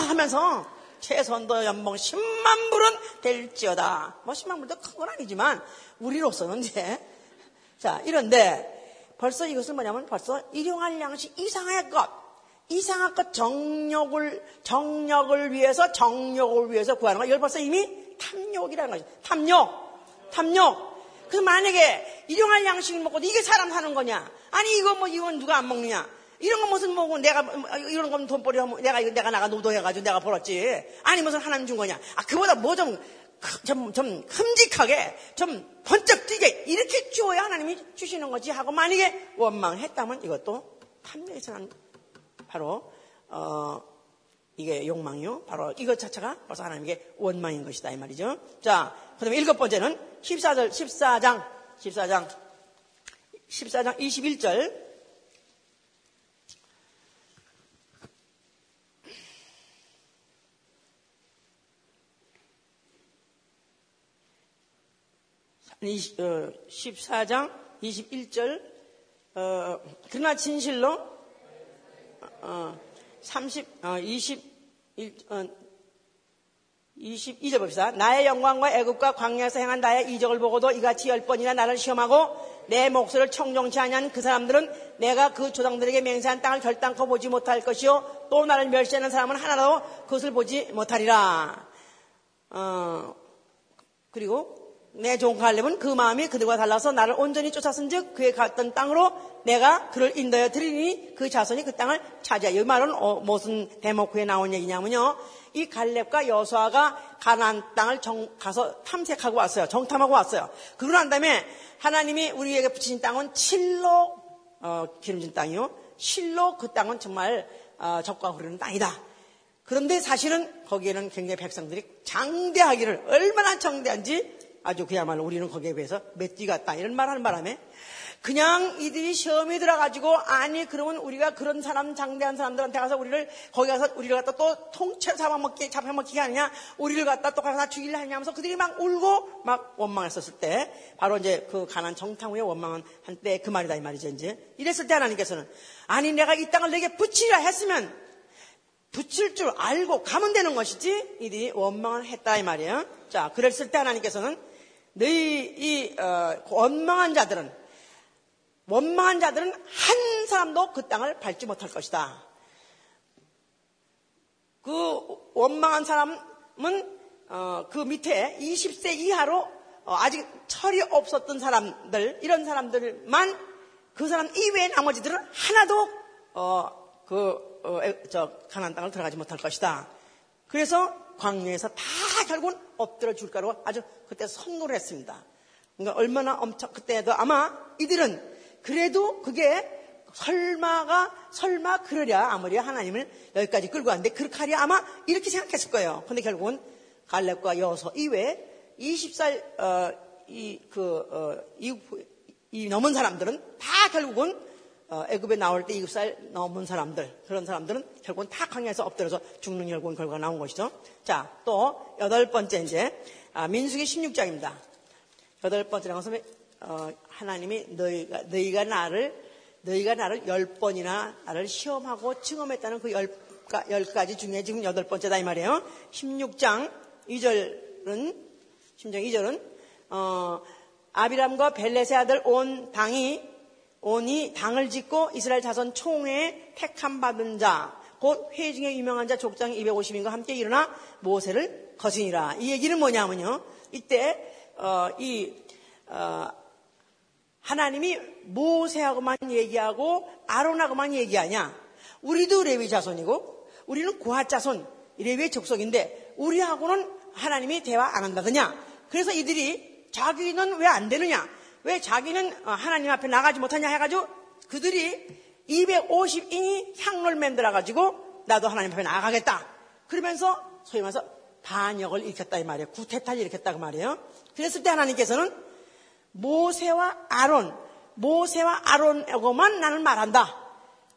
하면서 최선도 연봉 10만 불은 될지어다. 뭐 10만 불도 큰 건 아니지만 우리로서는 이제 자 이런데 벌써 이것은 뭐냐면 벌써 일용할 양식 이상의 것, 이상한 것 정력을 정력을 위해서 정력을 위해서 구하는 거. 이걸 벌써 이미 탐욕이라는 거죠. 탐욕, 탐욕. 그 만약에 일용할 양식을 먹고 이게 사람 사는 거냐? 아니 이거 뭐 이건 누가 안 먹느냐? 이런 건 무슨 뭐고 내가 이런 건 돈벌이 하면 내가 이거 내가 나가 노동해가지고 내가 벌었지. 아니 무슨 하나님 준 거냐? 아 그보다 뭐 좀 좀, 좀 흠직하게, 좀 번쩍 뛰게, 이렇게 주어야 하나님이 주시는 거지 하고 만약에 원망했다면 이것도 탐내에서는 바로, 어, 이게 욕망이요. 바로 이것 자체가 벌써 하나님에게 원망인 것이다. 이 말이죠. 자, 그 다음에 일곱 번째는 14절, 14장, 14장, 14장 21절. 14장 21절 어, 그러나 진실로 어, 30, 어, 21, 어, 22절 봅시다. 나의 영광과 애국과 광야에서 행한 나의 이적을 보고도 이같이 열 번이나 나를 시험하고 내 목소리를 청종치 아니한 그 사람들은 내가 그 조상들에게 맹세한 땅을 결단코 보지 못할 것이요 또 나를 멸시하는 사람은 하나도 그것을 보지 못하리라. 어, 그리고 내 종은 갈렙은 그 마음이 그들과 달라서 나를 온전히 쫓았은즉 그의 갔던 땅으로 내가 그를 인도해 드리니 그 자손이 그 땅을 차지하여. 이 말은 어, 무슨 대목후에 나온 얘기냐면요. 이 갈렙과 여수아가 가나안 땅을 정, 가서 탐색하고 왔어요. 정탐하고 왔어요. 그러고 난 다음에 하나님이 우리에게 붙이신 땅은 칠로 어, 기름진 땅이요. 실로 그 땅은 정말 어, 적과 흐르는 땅이다. 그런데 사실은 거기에는 굉장히 백성들이 장대하기를 얼마나 정대한지 아주 그야말로 우리는 거기에 비해서 맷띠 같다. 이런 말 하는 바람에 그냥 이들이 시험에 들어가지고 아니 그러면 우리가 그런 사람 장대한 사람들한테 가서 우리를 거기 가서 우리를 갖다 또 통째로 잡아먹기 잡아먹기 하느냐? 우리를 갖다 또 가서 죽일려 하냐 하면서 그들이 막 울고 막 원망했었을 때 바로 이제 그 가난 정탐 후에 원망한 한때 그 말이다 이 말이죠 이제. 이랬을 때 하나님께서는 아니 내가 이 땅을 내게 붙이라 했으면 붙일 줄 알고 가면 되는 것이지? 이들이 원망을 했다 이 말이에요. 자 그랬을 때 하나님께서는 너희 이 어, 원망한 자들은 원망한 자들은 한 사람도 그 땅을 밟지 못할 것이다. 그 원망한 사람은 어, 그 밑에 20세 이하로 어, 아직 철이 없었던 사람들 이런 사람들만 그 사람 이외의 나머지들은 하나도 어, 그 저 가난 땅을 들어가지 못할 것이다. 그래서 광야에서 다 결국은 엎드려 줄 거라고 아주 그때 선고를 했습니다. 그러니까 얼마나 엄청 그때도 아마 이들은 그래도 그게 설마가 설마 그러랴 아무리 하나님을 여기까지 끌고 왔는데 그렇게 하랴 아마 이렇게 생각했을 거예요. 근데 결국은 갈렙과 여서 이외에 20살 어, 이그 어, 이, 이 넘은 사람들은 다 결국은 어, 애굽에 나올 때 일곱 살 넘은 사람들 그런 사람들은 결국은 다 강에서 엎드려서 죽는 결국은 결과가 나온 것이죠. 자, 또 여덟 번째 이제 아, 민수기 16장입니다. 여덟 번째라는 것은 어, 하나님이 너희가 너희가 나를 너희가 나를 열 번이나 나를 시험하고 증험했다는 그 열, 열 가지 중에 지금 여덟 번째다 이 말이에요. 16장 2절은 16장 2절은 어, 아비람과 벨레세 아들 온 당이 오니 당을 짓고 이스라엘 자손 총회에 택함 받은 자, 곧 회의 중에 유명한 자 족장 250인과 함께 일어나 모세를 거스니라. 이 얘기는 뭐냐면요. 이때 어, 이 어, 하나님이 모세하고만 얘기하고 아론하고만 얘기하냐? 우리도 레위 자손이고 우리는 고핫 자손 레위의 족속인데 우리하고는 하나님이 대화 안 한다더냐? 그래서 이들이 자기는 왜 안 되느냐? 왜 자기는 어, 하나님 앞에 나가지 못하냐 해가지고 그들이 250인이 향로를 만들어 가지고 나도 하나님 앞에 나가겠다. 그러면서 소위 말해서 반역을 일으켰다 이 말이에요. 구태타를 일으켰다 그 말이에요. 그랬을 때 하나님께서는 모세와 아론, 모세와 아론하고만 나는 말한다.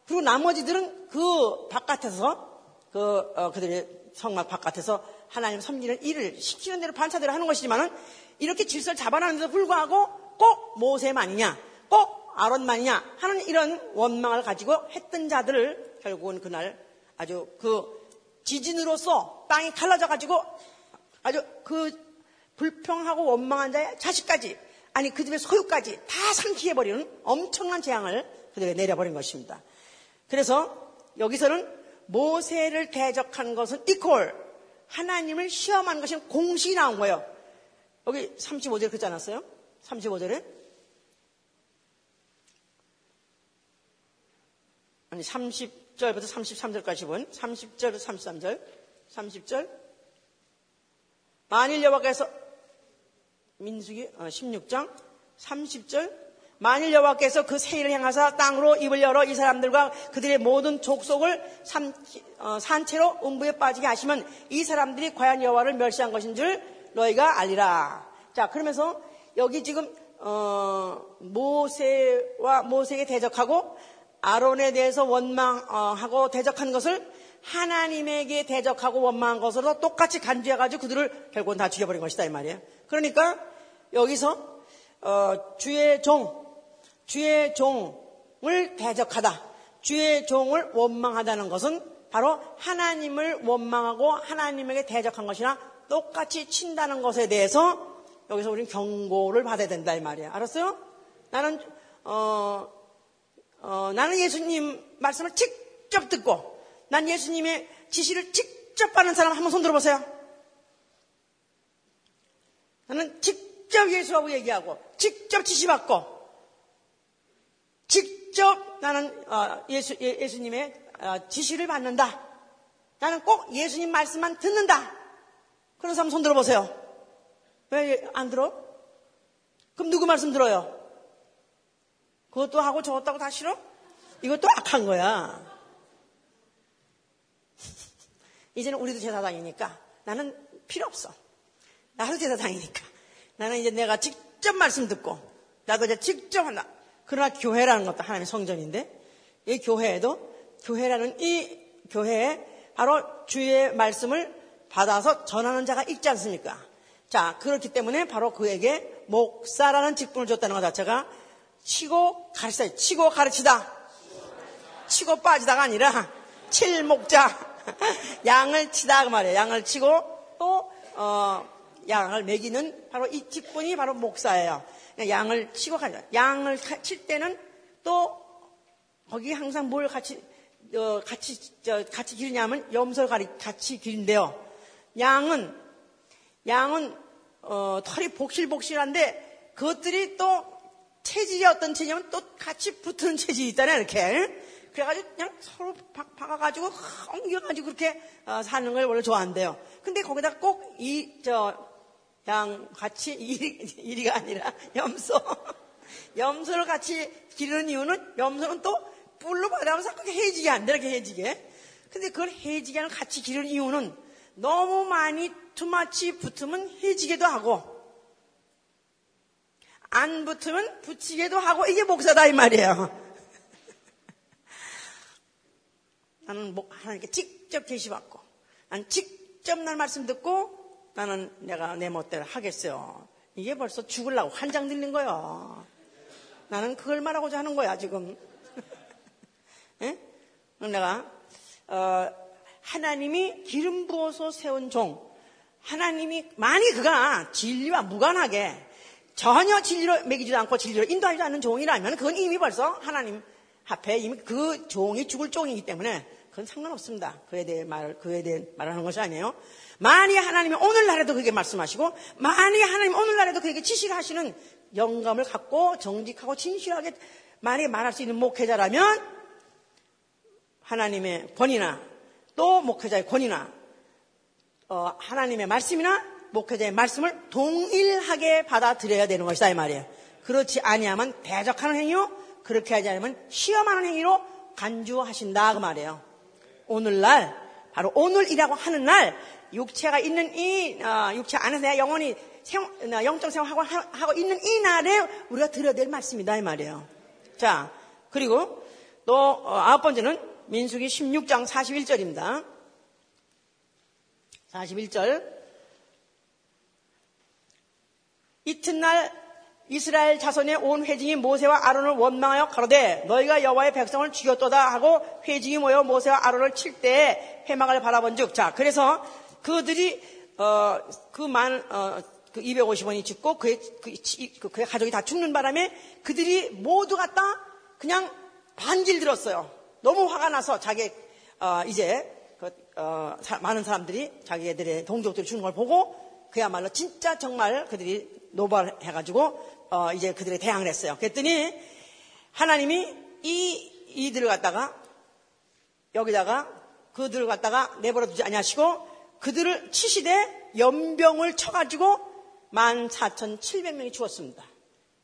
그리고 나머지들은 그 바깥에서 그 어, 그들의 성막 바깥에서 하나님 섬기는 일을 시키는 대로 반차대로 하는 것이지만은 이렇게 질서를 잡아놨는데도 불구하고 꼭 모세만이냐, 꼭 아론만이냐 하는 이런 원망을 가지고 했던 자들을 결국은 그날 아주 그 지진으로서 땅이 갈라져 가지고 아주 그 불평하고 원망한 자의 자식까지 아니 그 집의 소유까지 다 상기해버리는 엄청난 재앙을 그들에게 내려버린 것입니다. 그래서 여기서는 모세를 대적한 것은 이퀄 하나님을 시험한 것이 공식이 나온 거예요. 여기 35절에 그렇지 않았어요? 35절에 아니 30절부터 33절까지 본. 30절부터 33절. 30절. 만일 여호와께서 민수기 16장. 어, 30절. 만일 여호와께서 그 세일을 향하사 땅으로 입을 열어 이 사람들과 그들의 모든 족속을 산, 어, 산채로 음부에 빠지게 하시면 이 사람들이 과연 여호와를 멸시한 것인 줄 너희가 알리라. 자 그러면서 여기 지금 어, 모세와 모세에게 대적하고 아론에 대해서 원망하고 대적한 것을 하나님에게 대적하고 원망한 것으로 똑같이 간주해가지고 그들을 결국은 다 죽여버린 것이다 이 말이에요. 그러니까 여기서 어, 주의 종, 주의 종을 대적하다, 주의 종을 원망하다는 것은 바로 하나님을 원망하고 하나님에게 대적한 것이나 똑같이 친다는 것에 대해서 여기서 우리는 경고를 받아야 된다 이 말이에요. 알았어요? 나는 어, 어, 나는 예수님 말씀을 직접 듣고 난 예수님의 지시를 직접 받는 사람 한번 손 들어보세요. 나는 직접 예수하고 얘기하고 직접 지시받고 직접 나는 어, 예수, 예, 수님의 어, 지시를 받는다. 나는 꼭 예수님 말씀만 듣는다. 그런 사람 손 들어보세요. 왜 안 들어? 그럼 누구 말씀 들어요? 그것도 하고 저것도 하고 다 싫어? 이것도 악한 거야. 이제는 우리도 제사장이니까 나는 필요 없어. 나도 제사장이니까. 나는 이제 내가 직접 말씀 듣고 나도 이제 직접 한다. 그러나 교회라는 것도 하나님의 성전인데 이 교회에도 교회라는 이 교회에 바로 주의 말씀을 받아서 전하는 자가 있지 않습니까? 자, 그렇기 때문에 바로 그에게 목사라는 직분을 줬다는 것 자체가 치고 가르치다, 치고 가르치다. 치고 빠지다가 아니라 칠목자. 양을 치다 그 말이에요. 양을 치고 또, 어, 양을 먹이는 바로 이 직분이 바로 목사예요. 양을 치고 가자. 양을 칠 때는 또 거기 항상 뭘 같이, 어, 같이, 저, 같이 기르냐면 염소를 같이 기른대요. 양은 양은 어, 털이 복실복실한데 그것들이 또 체질이 어떤 체질이냐면 또 같이 붙는 체질이 있다네 이렇게 그래가지고 그냥 서로 박, 박아가지고 엉겨가지고 그렇게 어, 사는 걸 원래 좋아한대요. 근데 거기다 꼭 이 저 양 같이 이리, 이리가 아니라 염소 염소를 같이 기르는 이유는 염소는 또 뿔로 받아면서 그렇게 해지게 안 돼, 이렇게 해지게. 근데 그걸 해지게 하는 같이 기르는 이유는 너무 많이 투마치 붙으면 해지기도 하고 안 붙으면 붙이기도 하고 이게 목사다 이 말이에요. 나는 하나님께 직접 계시받고 난 직접 날 말씀 듣고 나는 내가 내 멋대로 하겠어요. 이게 벌써 죽을라고 한장 들린 거예요. 나는 그걸 말하고자 하는 거야 지금. 예? 내가 어, 하나님이 기름 부어서 세운 종, 하나님이 많이 그가 진리와 무관하게 전혀 진리로 매기지도 않고 진리로 인도하지 않는 종이라면 그건 이미 벌써 하나님 앞에 이미 그 종이 죽을 종이기 때문에 그건 상관없습니다. 그에 대해 말, 그에 대해 말하는 것이 아니에요. 만약 하나님이 오늘날에도 그게 말씀하시고, 만약 하나님 오늘날에도 그에게 지시하시는 영감을 갖고 정직하고 진실하게 만약에 말할 수 있는 목회자라면 하나님의 권위나 또 목회자의 권위나 어, 하나님의 말씀이나 목회자의 말씀을 동일하게 받아들여야 되는 것이다 이 말이에요. 그렇지 아니하면 대적하는 행위요. 그렇게 하지 않으면 시험하는 행위로 간주하신다 그 말이에요. 오늘날 바로 오늘이라고 하는 날 육체가 있는 이 어, 육체 안에서 내 영혼이 생활, 어, 영적 생활하고 하고 있는 이 날에 우리가 들어야 될 말씀이다 이 말이에요. 자 그리고 또 어, 아홉 번째는 민수기 16장 41절입니다. 41절 이튿날 이스라엘 자손의 온 회중이 모세와 아론을 원망하여 가로되 너희가 여호와의 백성을 죽였도다 하고 회중이 모여 모세와 아론을 칠 때에 회막을 바라본즉 자 그래서 그들이 어, 그만 어, 그 250원이 죽고 그의, 그, 그, 그의 가족이 다 죽는 바람에 그들이 모두 갖다 그냥 반길 들었어요. 너무 화가 나서 자기 어, 이제 그, 어, 사, 많은 사람들이 자기들의 동족들이 죽는 걸 보고 그야말로 진짜 정말 그들이 노발해가지고 어, 이제 그들에 대항을 했어요. 그랬더니 하나님이 이 이들을 갖다가 여기다가 그들을 갖다가 내버려 두지 아니하시고 그들을 치시되 연병을 쳐가지고 14,700명이 죽었습니다.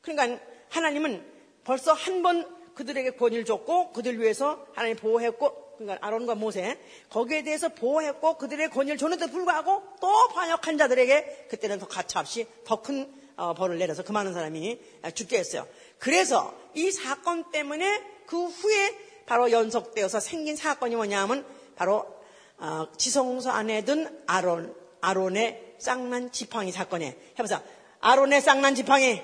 그러니까 하나님은 벌써 한 번 그들에게 권위를 줬고 그들 위해서 하나님 보호했고 그러니까 아론과 모세 거기에 대해서 보호했고 그들의 권위를 줬는데도 불구하고 또 반역한 자들에게 그때는 더 가차없이 더큰 어, 벌을 내려서 그 많은 사람이 죽게 했어요. 그래서 이 사건 때문에 그 후에 바로 연속되어서 생긴 사건이 뭐냐면 바로 어, 지성소 안에 든 아론, 아론의 쌍난 지팡이 사건에 해보자. 아론의 쌍난 지팡이.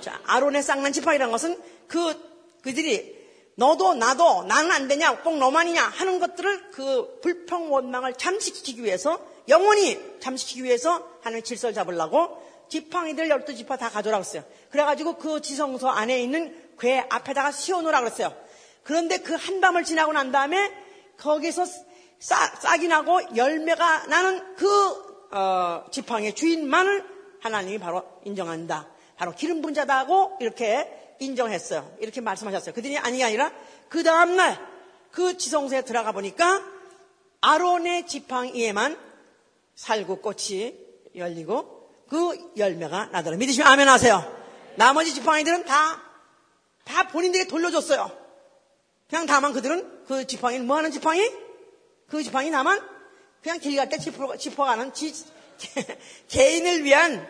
자, 아론의 쌍난 지팡이라는 것은 그 그들이 너도 나도 나는 안 되냐, 꼭 너만이냐 하는 것들을 그 불평 원망을 잠식시키기 위해서 영원히 잠식시키기 위해서 하는 질서를 잡으려고 지팡이들 열두 지파 다 가져오라고 했어요. 그래가지고 그 지성소 안에 있는 괴 앞에다가 씌워놓으라고 그랬어요. 그런데 그 한밤을 지나고 난 다음에 거기서 싹, 싹이 나고 열매가 나는 그 어, 지팡이의 주인만을 하나님이 바로 인정한다. 바로 기름 분자다 하고 이렇게 인정했어요. 이렇게 말씀하셨어요. 그들이 아니가 아니라 그 다음날 그 지성소에 들어가 보니까 아론의 지팡 이에만 살구 꽃이 열리고 그 열매가 나더라. 믿으시면 아멘 하세요. 나머지 지팡이들은 다, 다 본인들이 돌려줬어요. 그냥 다만 그들은 그 지팡이는 뭐 하는 지팡이? 그 지팡이 나만 그냥 길 갈 때 짚어, 짚어가는 지, 개인을 위한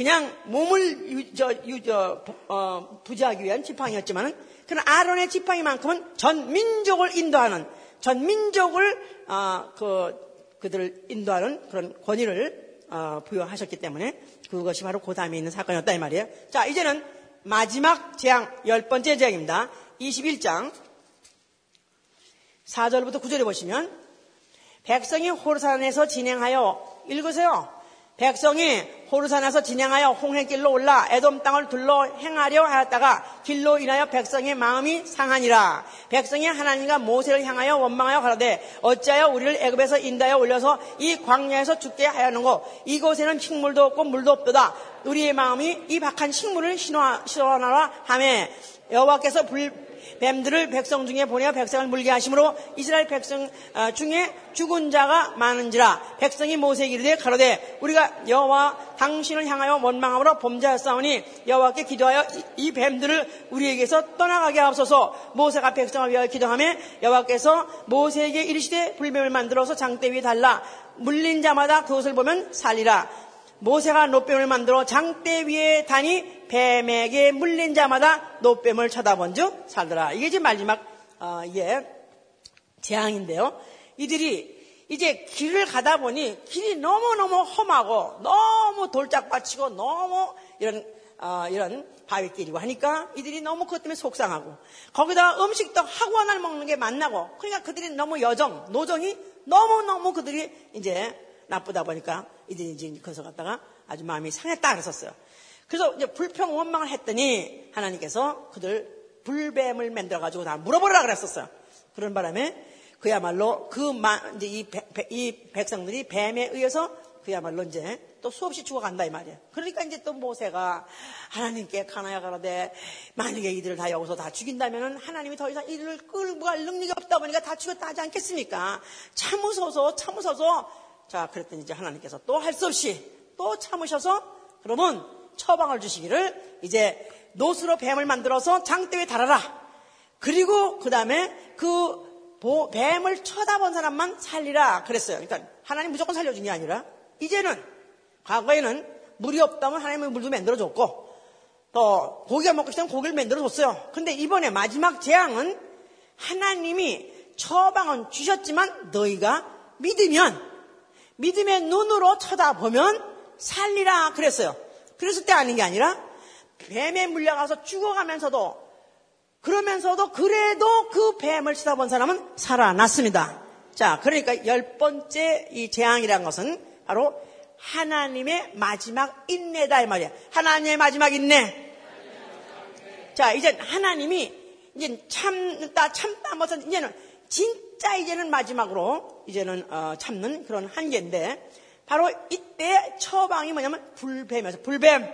그냥 몸을 유, 저, 유, 저, 어, 부지하기 위한 지팡이였지만은 그런 아론의 지팡이만큼은 전 민족을 인도하는 전 민족을 어, 그 그들을 인도하는 그런 권위를 어, 부여하셨기 때문에 그것이 바로 그 다음에 있는 사건이었다 이 말이에요. 자 이제는 마지막 재앙 열 번째 재앙입니다. 21장 4절부터 9절에 보시면 백성이 호르산에서 진행하여 읽으세요. 백성이 호르산에서 진행하여 홍해길로 올라 에돔 땅을 둘러 행하려 하였다가 길로 인하여 백성의 마음이 상하니라. 백성이 하나님과 모세를 향하여 원망하여 가라되 어찌하여 우리를 애굽에서 인다에 올려서 이 광야에서 죽게 하였는고 이곳에는 식물도 없고 물도 없도다. 우리의 마음이 이 박한 식물을 신원하라 하매 여호와께서 불 뱀들을 백성 중에 보내어 백성을 물게 하심으로 이스라엘 백성 어, 중에 죽은 자가 많은지라 백성이 모세에게 이르되 가로되 우리가 여호와 당신을 향하여 원망함으로 범죄하였사오니 여호와께 기도하여 이 뱀들을 우리에게서 떠나가게 하옵소서. 모세가 백성을 위하여 기도하며 여호와께서 모세에게 이르시되 불뱀을 만들어서 장대 위에 달라. 물린 자마다 그것을 보면 살리라 모세가 노뱀을 만들어 장대 위에 다니 뱀에게 물린 자마다 노뱀을 쳐다본 즉 살더라. 이게 지금 마지막 어, 예, 재앙인데요. 이들이 이제 길을 가다 보니 길이 너무너무 험하고 너무 돌짝밭이고 너무 이런 어, 이런 바위길이고 하니까 이들이 너무 그것 때문에 속상하고 거기다 음식도 하나를 먹는 게 만나고 그러니까 그들이 너무 여정 노정이 너무너무 그들이 이제 나쁘다 보니까 이제 거기서 갔다가 아주 마음이 상했다 그랬었어요. 그래서 이제 불평 원망을 했더니 하나님께서 그들 불뱀을 만들어 가지고 다 물어보라 그랬었어요. 그런 바람에 그야말로 그 마, 이제 이, 백성들이 뱀에 의해서 그야말로 이제 또 수없이 죽어간다 이 말이에요. 그러니까 이제 또 모세가 하나님께 가나야 가라되 만약에 이들을 다 여기서 다 죽인다면은 하나님이 더 이상 이들을 끌고 갈 능력이 없다 보니까 다 죽였다 하지 않겠습니까? 참으소서 참으소서 자 그랬더니 이제 하나님께서 또 할 수 없이 또 참으셔서 그러면 처방을 주시기를 이제 노스로 뱀을 만들어서 장대에 달아라. 그리고 그 다음에 그 뱀을 쳐다본 사람만 살리라 그랬어요. 그러니까 하나님 무조건 살려준 게 아니라 이제는 과거에는 물이 없다면 하나님은 물도 만들어줬고 또 고기가 먹고 싶다면 고기를 만들어줬어요. 근데 이번에 마지막 재앙은 하나님이 처방은 주셨지만 너희가 믿으면 믿음의 눈으로 쳐다보면 살리라 그랬어요. 그랬을 때 아닌 게 아니라 뱀에 물려가서 죽어가면서도 그러면서도 그래도 그 뱀을 쳐다본 사람은 살아났습니다. 자, 그러니까 열 번째 이 재앙이라는 것은 바로 하나님의 마지막 인내다 이 말이야. 하나님의 마지막 인내. 자, 이제 하나님이 이제 참다 참다 못한 이제는 진 짜 이제는 마지막으로 이제는 어, 참는 그런 한계인데 바로 이때 처방이 뭐냐면 불뱀이어서 불뱀.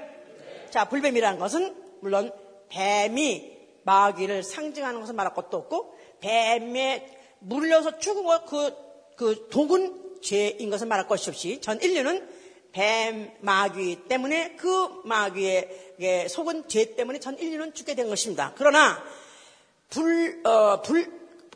자, 불뱀이라는 것은 물론 뱀이 마귀를 상징하는 것을 말할 것도 없고 뱀에 물려서 죽은 그, 그 독은 죄인 것을 말할 것이 없이 전 인류는 뱀, 마귀 때문에 그 마귀의 속은 죄 때문에 전 인류는 죽게 된 것입니다. 그러나 불, 어, 불,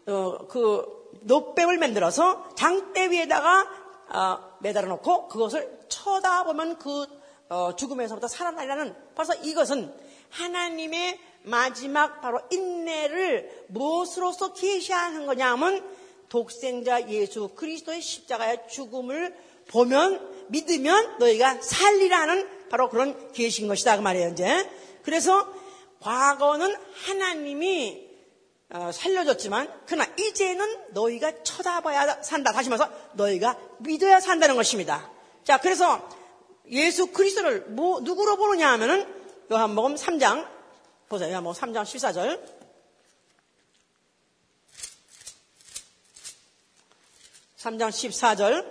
어, 그 노뱀을 만들어서 장대 위에다가 어, 매달아 놓고 그것을 쳐다보면 그 어, 죽음에서부터 살아나려는 벌써 이것은 하나님의 마지막 바로 인내를 무엇으로서 계시하는 거냐 하면 독생자 예수 그리스도의 십자가의 죽음을 보면 믿으면 너희가 살리라는 바로 그런 계시인 것이다. 그 말이에요 이제. 그래서 과거는 하나님이 어, 살려줬지만 그러나 이제는 너희가 쳐다봐야 산다 다시 말해서 너희가 믿어야 산다는 것입니다 자 그래서 예수 그리스도를 뭐 누구로 보느냐 하면은 요한복음 3장 보세요. 요한복음 3장 14절. (3장 14절)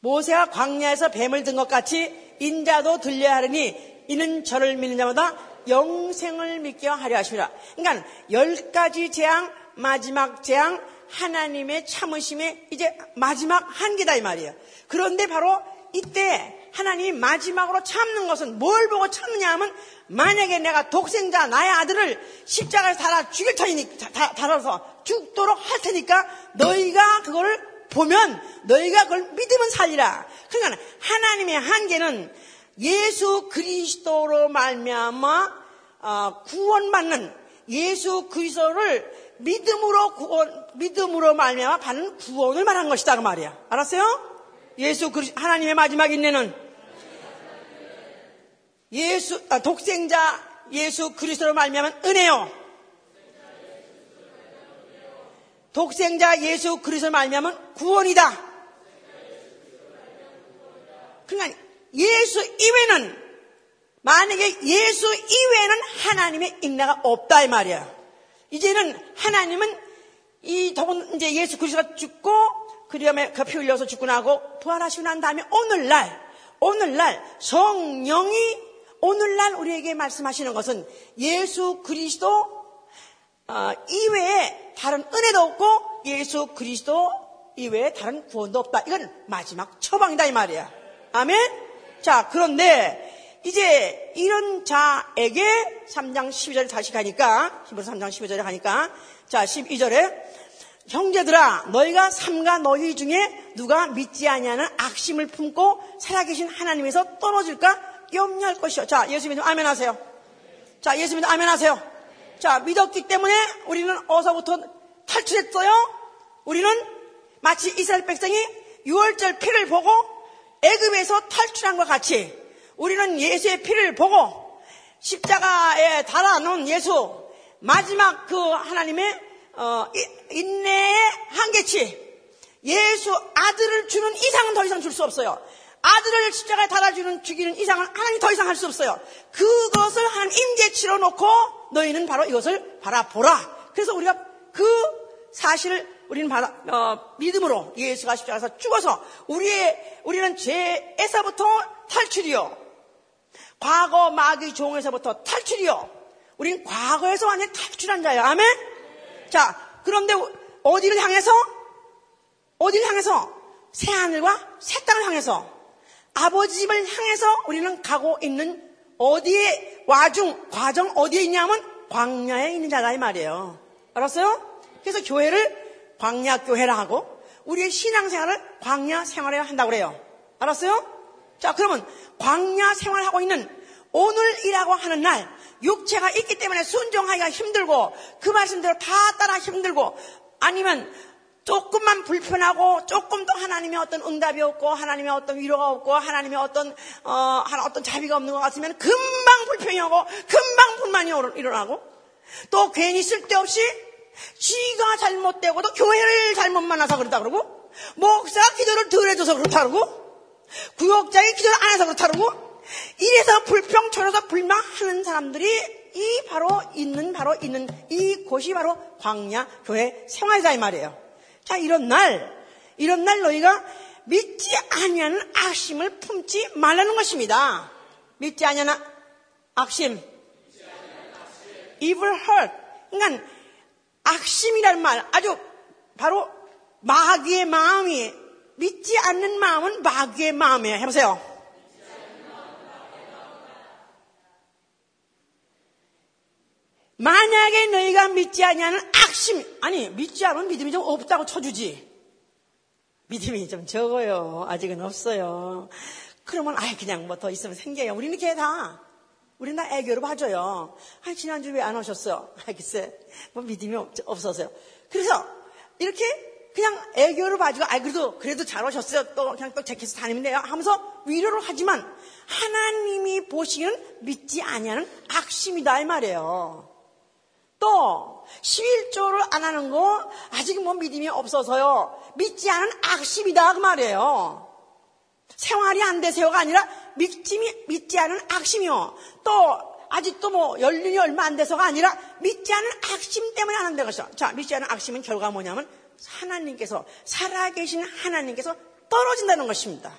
모세가 광야에서 뱀을 든 것 같이 인자도 들려야 하리니 이는 저를 믿는 자마다 영생을 믿게 하려 하십니다. 그러니까 열 가지 재앙, 마지막 재앙, 하나님의 참으심의 이제 마지막 한계다 이 말이에요. 그런데 바로 이때 하나님이 마지막으로 참는 것은 뭘 보고 참느냐 하면 만약에 내가 독생자 나의 아들을 십자가에 달아 죽일 터이니 다, 달아서 죽도록 할 테니까 너희가 그거를 보면 너희가 그걸 믿으면 살리라. 그러니까 하나님의 한계는 예수 그리스도로 말미암아 어, 구원받는 예수 그리스도를 믿음으로 구원 믿음으로 말미암아 받는 구원을 말한 것이다 그 말이야. 알았어요? 예수 그리 하나님의 마지막 인내는 예수 아, 독생자 예수 그리스도로 말미암은 은혜요. 독생자 예수 그리스도로 말미암은 구원이다. 그러니까 예수 이외는 만약에 예수 이외에는 하나님의 인내가 없다 이 말이야. 이제는 하나님은 이 더군 이제 예수 그리스도가 죽고 그리함에 그 피 흘려서 죽고 나고 부활하시고 난 다음에 오늘날 오늘날 성령이 오늘날 우리에게 말씀하시는 것은 예수 그리스도 어, 이외에 다른 은혜도 없고 예수 그리스도 이외에 다른 구원도 없다. 이건 마지막 처방이다 이 말이야. 아멘. 자 그런데 이제 이런 자에게 3장 12절 다시 가니까 히브리서 3장 12절에 가니까 자 12절에 형제들아 너희가 삼가 너희 중에 누가 믿지 아니하는 악심을 품고 살아계신 하나님에서 떨어질까 염려할 것이요. 자 예수 믿으면 아멘 하세요. 자 예수 믿으면 아멘 하세요. 자 믿었기 때문에 우리는 어서부터 탈출했어요. 우리는 마치 이스라엘 백성이 6월절 피를 보고 애굽에서 탈출한 것 같이 우리는 예수의 피를 보고 십자가에 달아놓은 예수 마지막 그 하나님의 어, 인내의 한계치 예수 아들을 주는 이상은 더 이상 줄 수 없어요. 아들을 십자가에 달아주는 죽이는 이상은 하나님 더 이상 할 수 없어요. 그것을 하나님 임재치로 놓고 너희는 바로 이것을 바라보라. 그래서 우리가 그 사실을 우리는 바라, 어, 믿음으로 예수가 십자가에서 죽어서 우리의 우리는 죄에서부터 탈출이요. 과거 마귀 종에서부터 탈출이요. 우린 과거에서 완전히 탈출한 자예요. 아멘? 자, 그런데 어디를 향해서? 어디를 향해서? 새하늘과 새 땅을 향해서 아버지 집을 향해서 우리는 가고 있는 어디에 와중 과정 어디에 있냐면 광야에 있는 자다 이 말이에요. 알았어요? 그래서 교회를 광야 교회라 하고 우리의 신앙생활을 광야 생활에 한다고 그래요. 알았어요? 자, 그러면 광야 생활하고 있는 오늘이라고 하는 날 육체가 있기 때문에 순종하기가 힘들고 그 말씀대로 다 따라 힘들고 아니면 조금만 불편하고 조금 더 하나님의 어떤 응답이 없고 하나님의 어떤 위로가 없고 하나님의 어떤 어, 하나 어떤 자비가 없는 것 같으면 금방 불평이 오고 금방 불만이 일어나고 또 괜히 쓸데없이 지가 잘못되고도 교회를 잘못 만나서 그렇다 그러고 목사가 기도를 덜 해줘서 그렇다 그러고 구역장이 기도를 안 해서 그렇다 그러고 이래서 불평 쳐려서 불만하는 사람들이 이 바로 있는 바로 있는 이 곳이 바로 광야 교회 생활자 이 말이에요. 자, 이런 날, 이런 날 너희가 믿지 아니하는 악심을 품지 말라는 것입니다. 믿지 아니하는 악심. evil heart. 그러니까 악심이라는 말, 아주 바로 마귀의 마음이 믿지 않는 마음은 마귀의 마음이에요. 해보세요. 만약에 너희가 믿지 아니하는 악심, 아니 믿지 않으면 믿음이 좀 없다고 쳐주지. 믿음이 좀 적어요. 아직은 없어요. 그러면 아이 그냥 뭐 더 있으면 생겨요. 우리는 이렇게 다 우리는 다 애교로 봐줘요. 아 지난주 왜 안 오셨어? 아 글쎄 뭐 믿음이 없, 없어서요. 그래서 이렇게 그냥 애교로 봐주고 아 그래도 그래도 잘 오셨어요. 또 그냥 또 제키서 다니면 돼요. 하면서 위로를 하지만 하나님이 보시기는 믿지 아니하는 악심이다 이 말이에요. 또 11조를 안 하는 거 아직 뭐 믿음이 없어서요. 믿지 않은 악심이다 그 말이에요. 생활이 안 되세요가 아니라 믿지, 믿지 않은 악심이요. 또 아직도 뭐 연륜이 얼마 안 돼서가 아니라 믿지 않은 악심 때문에 안 한다는 것이죠. 자, 믿지 않은 악심은 결과가 뭐냐면 하나님께서 살아계신 하나님께서 떨어진다는 것입니다.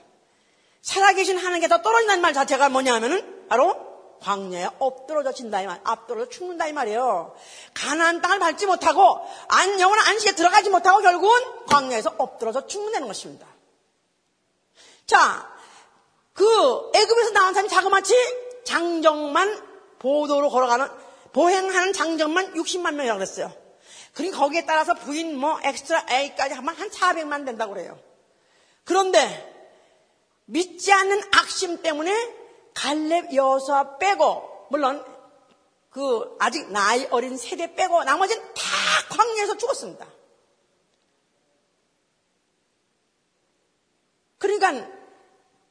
살아계신 하나님께서 떨어진다는 말 자체가 뭐냐면은 바로 광야에 엎드러져 진다 이 말, 앞들어져 죽는다 이 말이에요. 가나안 땅을 밟지 못하고 안 영원한 안식에 들어가지 못하고 결국은 광야에서 엎드러져 죽는다는 것입니다. 자, 그 애굽에서 나온 사람이 자그마치 장정만 보도로 걸어가는 보행하는 장정만 60만 명이라고 그랬어요. 그리고 거기에 따라서 부인 뭐 엑스트라 A까지 하면 한 400만 된다고 그래요. 그런데 믿지 않는 악심 때문에 갈렙 여호수아 빼고 물론 그 아직 나이 어린 세대 빼고 나머지는 다 광야에서 죽었습니다. 그러니까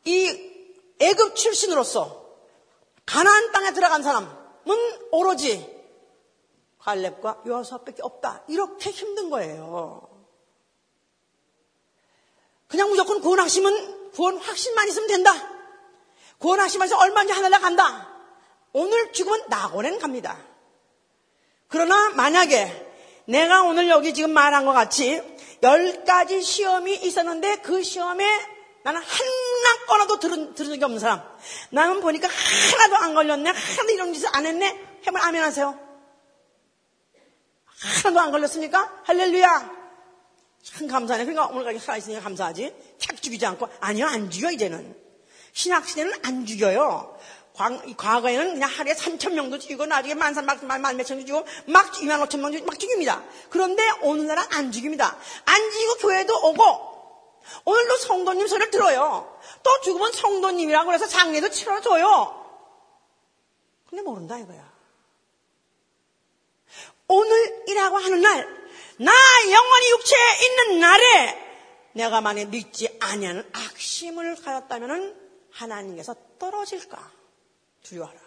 이 애굽 출신으로서 가나안 땅에 들어간 사람은 오로지 갈렙과 여호수아밖에 없다. 이렇게 힘든 거예요. 그냥 무조건 구원하시면 구원 확신만 있으면 된다. 구원하시면서 얼마인지 하늘나 간다. 오늘 죽으면 낙원엔 갑니다. 그러나 만약에 내가 오늘 여기 지금 말한 것 같이 열 가지 시험이 있었는데 그 시험에 나는 하나 꺼나도 들은, 들은 적이 없는 사람. 나는 보니까 하나도 안 걸렸네. 하나도 이런 짓을 안 했네. 해면 아멘 하세요. 하나도 안 걸렸습니까? 할렐루야. 참 감사하네. 그러니까 오늘까지 살아있으니까 감사하지. 착 죽이지 않고. 아니요, 안 죽여, 이제는. 신학시대는 안 죽여요. 과거 에는 그냥 하루에 3천 명도 죽이고 나중에 만삼 만몇천 죽이고 막 2만 5천 명막 죽입니다. 그런데 오늘날은 안 죽입니다. 안 죽이고 교회도 오고 오늘도 성도님 소리를 들어요. 또 죽으면 성도님이라고 해서 장례도 치러줘요. 근데 모른다 이거야. 오늘이라고 하는 날, 나 영원히 육체에 있는 날에 내가 만약 믿지 아니하는 악심을 가졌다면은 하나님께서 떨어질까 두려워하라.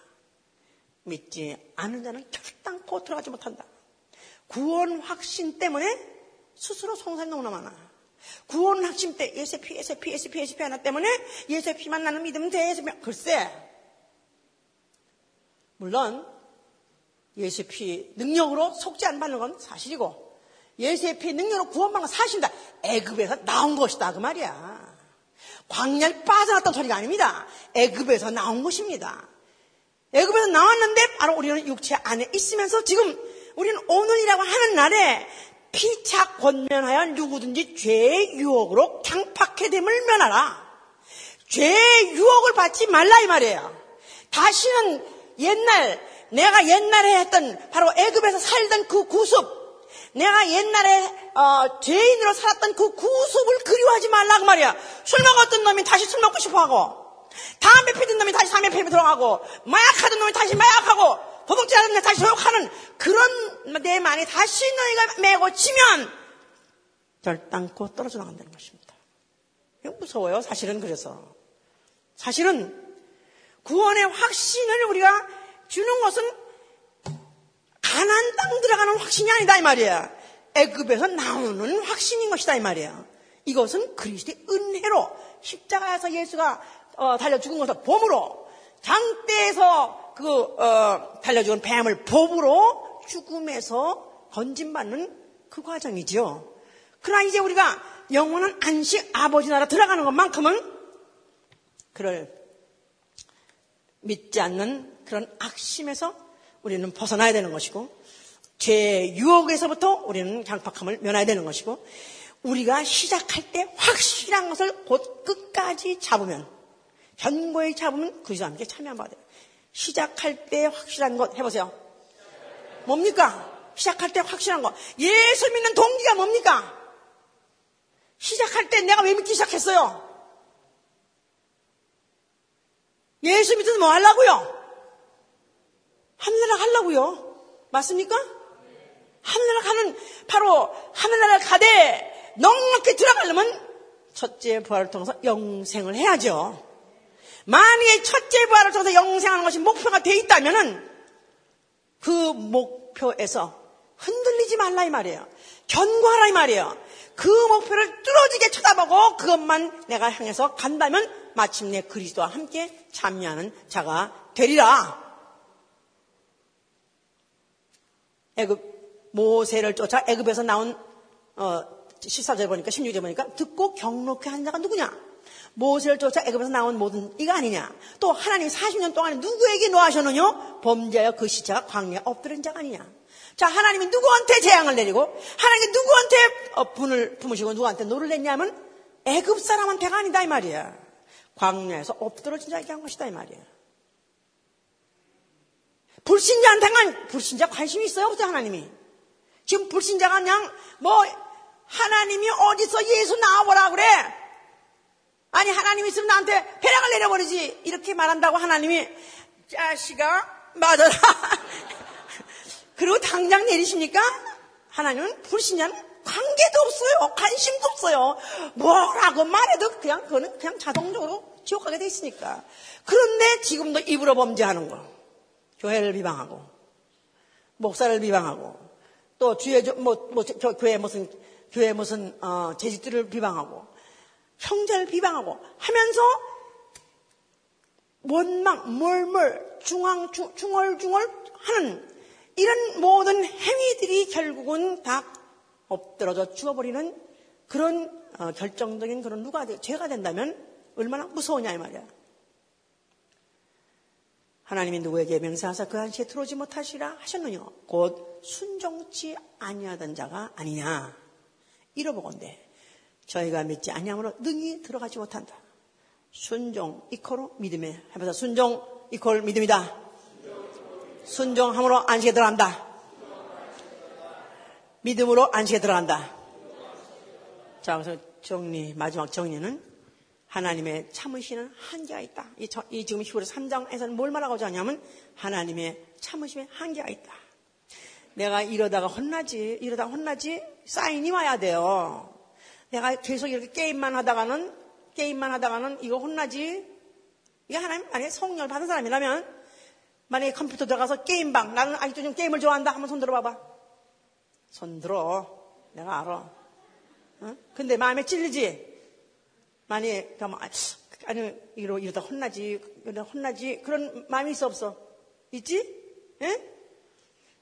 믿지 않는 자는 결단코 들어가지 못한다. 구원 확신 때문에 스스로 성산이 너무나 많아. 구원 학심 때 예세피, 예세피, 예세피, 예세피 하나 때문에 예세피만 나는 믿으면 돼. 예세피. 글쎄. 물론 예세피 능력으로 속지 안 받는 건 사실이고 예세피 능력으로 구원받는 건 사실이다. 애급에서 나온 것이다. 그 말이야. 광야에 빠져났던 소리가 아닙니다. 애급에서 나온 것입니다. 애급에서 나왔는데 바로 우리는 육체 안에 있으면서 지금 우리는 오늘이라고 하는 날에 피차 권면하여 누구든지 죄의 유혹으로 강팍해 됨을 면하라. 죄의 유혹을 받지 말라 이 말이에요. 다시는 옛날 내가 옛날에 했던 바로 애급에서 살던 그 구습 내가 옛날에 어, 죄인으로 살았던 그 구습을 그리워하지 말라 그 말이야. 술 먹었던 놈이 다시 술 먹고 싶어하고 담배 피던 놈이 다시 담배 피러 들어가고 마약하던 놈이 다시 마약하고 도둑질 하는 놈이 다시 도둑하는 그런 내 만이 다시 너희가 메고 치면 결단코 떨어져 나간다는 것입니다. 무서워요. 사실은 그래서 사실은 구원의 확신을 우리가 주는 것은 가난 땅 들어가는 확신이 아니다 이 말이야. 애급에서 나오는 확신인 것이다 이 말이야. 이것은 그리스도의 은혜로 십자가에서 예수가 어, 달려 죽은 것을 봄으로 장대에서 그 어, 달려 죽은 뱀을 봄으로 죽음에서 건진받는 그 과정이지요. 그러나 이제 우리가 영원한 안식 아버지 나라 들어가는 것만큼은 그를 믿지 않는 그런 악심에서 우리는 벗어나야 되는 것이고 죄 유혹에서부터 우리는 강팍함을 면해야 되는 것이고 우리가 시작할 때 확실한 것을 곧 끝까지 잡으면 견고히 잡으면 그리스도와 함께 참여한 바가 돼요. 시작할 때 확실한 것 해보세요. 뭡니까? 시작할 때 확실한 것. 예수 믿는 동기가 뭡니까? 시작할 때 내가 왜 믿기 시작했어요? 예수 믿어서 뭐 하려고요? 하늘나라 가려고요. 맞습니까? 하늘나라 가는 바로 하늘나라 가되 넉넉히 들어가려면 첫째 부활을 통해서 영생을 해야죠. 만약에 첫째 부활을 통해서 영생하는 것이 목표가 돼 있다면은 그 목표에서 흔들리지 말라 이 말이에요. 견고하라 이 말이에요. 그 목표를 뚫어지게 쳐다보고 그것만 내가 향해서 간다면 마침내 그리스도와 함께 참여하는 자가 되리라. 애굽 모세를 쫓아 애굽에서 나온 어, 14절 보니까 16절 보니까 듣고 경록해 한 자가 누구냐? 모세를 쫓아 애굽에서 나온 모든 이가 아니냐? 또 하나님 40년 동안에 누구에게 노하셨느냐? 범죄하여 그 시체가 광야에 엎드린 자가 아니냐? 자, 하나님이 누구한테 재앙을 내리고 하나님이 누구한테 어, 분을 품으시고 누구한테 노를 냈냐면 애굽 사람한테가 아니다 이 말이야. 광야에서 엎드러진 자에게 한 것이다 이 말이야. 불신자한테만 불신자 관심이 있어요 없어요 하나님이? 지금 불신자가 그냥 뭐 하나님이 어디서 예수 나와보라 그래? 아니 하나님이 있으면 나한테 벼락을 내려버리지. 이렇게 말한다고 하나님이 자식아 맞아라. 그리고 당장 내리십니까? 하나님은 불신자는 관계도 없어요. 관심도 없어요. 뭐라고 말해도 그냥 그거는 그냥 자동적으로 지옥 가게 돼 있으니까. 그런데 지금도 입으로 범죄하는 거. 교회를 비방하고 목사를 비방하고 또 주의 뭐, 뭐 교회 무슨 교회 무슨 어, 제지들을 비방하고 형제를 비방하고 하면서 원망, 멀멀, 중앙, 중, 중얼중얼 하는 이런 모든 행위들이 결국은 다 엎드러져 죽어버리는 그런 어, 결정적인 그런 누가 죄가 된다면 얼마나 무서우냐 이 말이야. 하나님이 누구에게 명세하사 그 한시에 들어오지 못하시라 하셨느냐? 곧 순종치 아니하던 자가 아니냐? 이러보건대 저희가 믿지 아니함으로 능히 들어가지 못한다. 순종 이코로 믿음에 해봐서 순종 이콜 믿음이다. 순종함으로 안식에 들어간다. 믿음으로 안식에 들어간다. 자, 그래서 정리, 마지막 정리는 하나님의 참으시는 한계가 있다. 이, 저, 이 지금 히브리 3장에서는 뭘 말하고자 하냐면 하나님의 참으심의 한계가 있다. 내가 이러다가 혼나지, 이러다가 혼나지, 사인이 와야 돼요. 내가 계속 이렇게 게임만 하다가는, 게임만 하다가는 이거 혼나지. 이게 하나님, 만약에 성령을 받은 사람이라면, 만약에 컴퓨터 들어가서 게임방, 나는 아직도 좀 게임을 좋아한다. 한번 손 들어봐봐. 손 들어. 내가 알아. 어? 근데 마음에 찔리지? 가면, 아, 아니, 이러, 이러다 혼나지, 이러다 혼나지. 그런 마음이 있어, 없어? 있지? 예?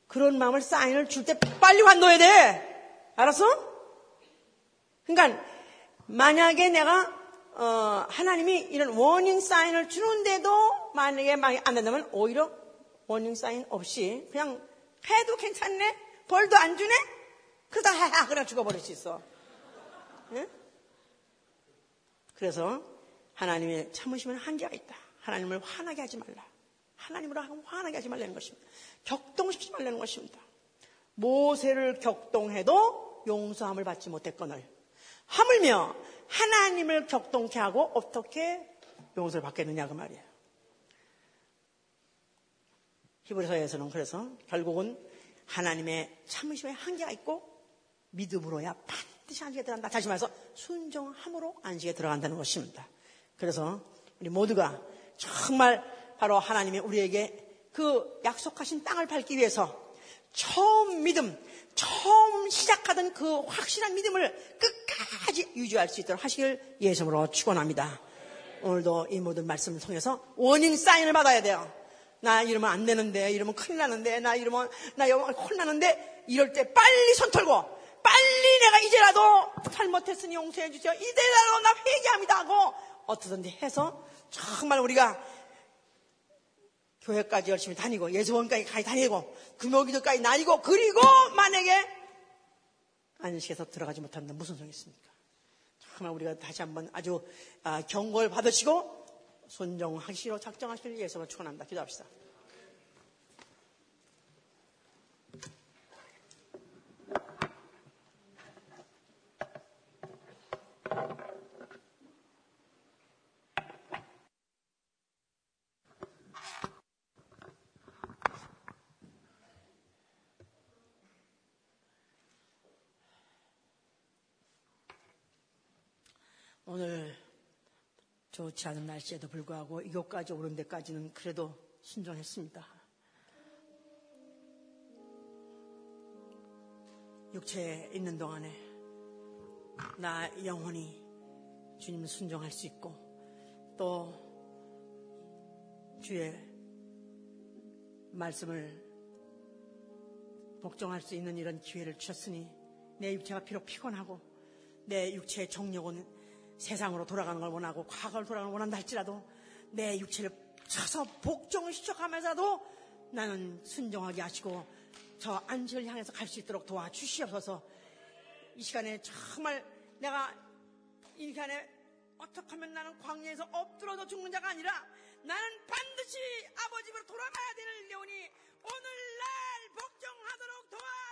그런 마음을 사인을 줄 때 빨리 환도해야 돼. 알았어? 그러니까, 만약에 내가, 어, 하나님이 이런 워닝 사인을 주는데도 만약에 막안 된다면 오히려 워닝 사인 없이 그냥 해도 괜찮네? 벌도 안 주네? 그러다 하하 그냥 죽어버릴 수 있어. 예? 그래서 하나님의 참으시면 한계가 있다. 하나님을 화나게 하지 말라. 하나님으로 화나게 하지 말라는 것입니다. 격동시키지 말라는 것입니다. 모세를 격동해도 용서함을 받지 못했거늘 하물며 하나님을 격동케 하고 어떻게 용서를 받겠느냐 그 말이에요. 히브리서에서는 그래서 결국은 하나님의 참으심에 한계가 있고 믿음으로야 반드시 안식에 들어간다. 다시 말해서 순종함으로 안식에 들어간다는 것입니다. 그래서 우리 모두가 정말 바로 하나님이 우리에게 그 약속하신 땅을 밟기 위해서 처음 믿음, 처음 시작하던 그 확실한 믿음을 끝까지 유지할 수 있도록 하시길 예수으로 축원합니다. 오늘도 이 모든 말씀을 통해서 원인 사인을 받아야 돼요. 나 이러면 안 되는데, 이러면 큰일 나는데, 나 이러면 나 영원 혼나는데 이럴 때 빨리 손 털고 빨리 내가 이제라도 잘못했으니 용서해 주세요. 이제라도 나 회개합니다 하고 어떻든지 해서 정말 우리가 교회까지 열심히 다니고 예수원까지 가지 다니고 금요기도까지 다니고 그리고 만약에 안식에서 들어가지 못한다 무슨 소리 있습니까? 정말 우리가 다시 한번 아주 아, 경고를 받으시고 순종하시로 작정하시길 위해서 축원합니다. 기도합시다. 오늘 좋지 않은 날씨에도 불구하고 이곳까지 오는 데까지는 그래도 순종했습니다. 육체에 있는 동안에 나 영혼이 주님 순종할 수 있고 또 주의 말씀을 복종할 수 있는 이런 기회를 주셨으니 내 육체가 비록 피곤하고 내 육체의 정력은 세상으로 돌아가는 걸 원하고 과거를 돌아가는 걸 원한다 할지라도 내 육체를 쳐서 복종을 시작하면서도 나는 순종하게 하시고 저 안식을 향해서 갈 수 있도록 도와주시옵소서. 이 시간에 정말 내가 이 시간에 어떻게 하면 나는 광야에서 엎드려도 죽는 자가 아니라 나는 반드시 아버지 집으로 돌아가야 되는 레오니 오늘날 복종하도록 도와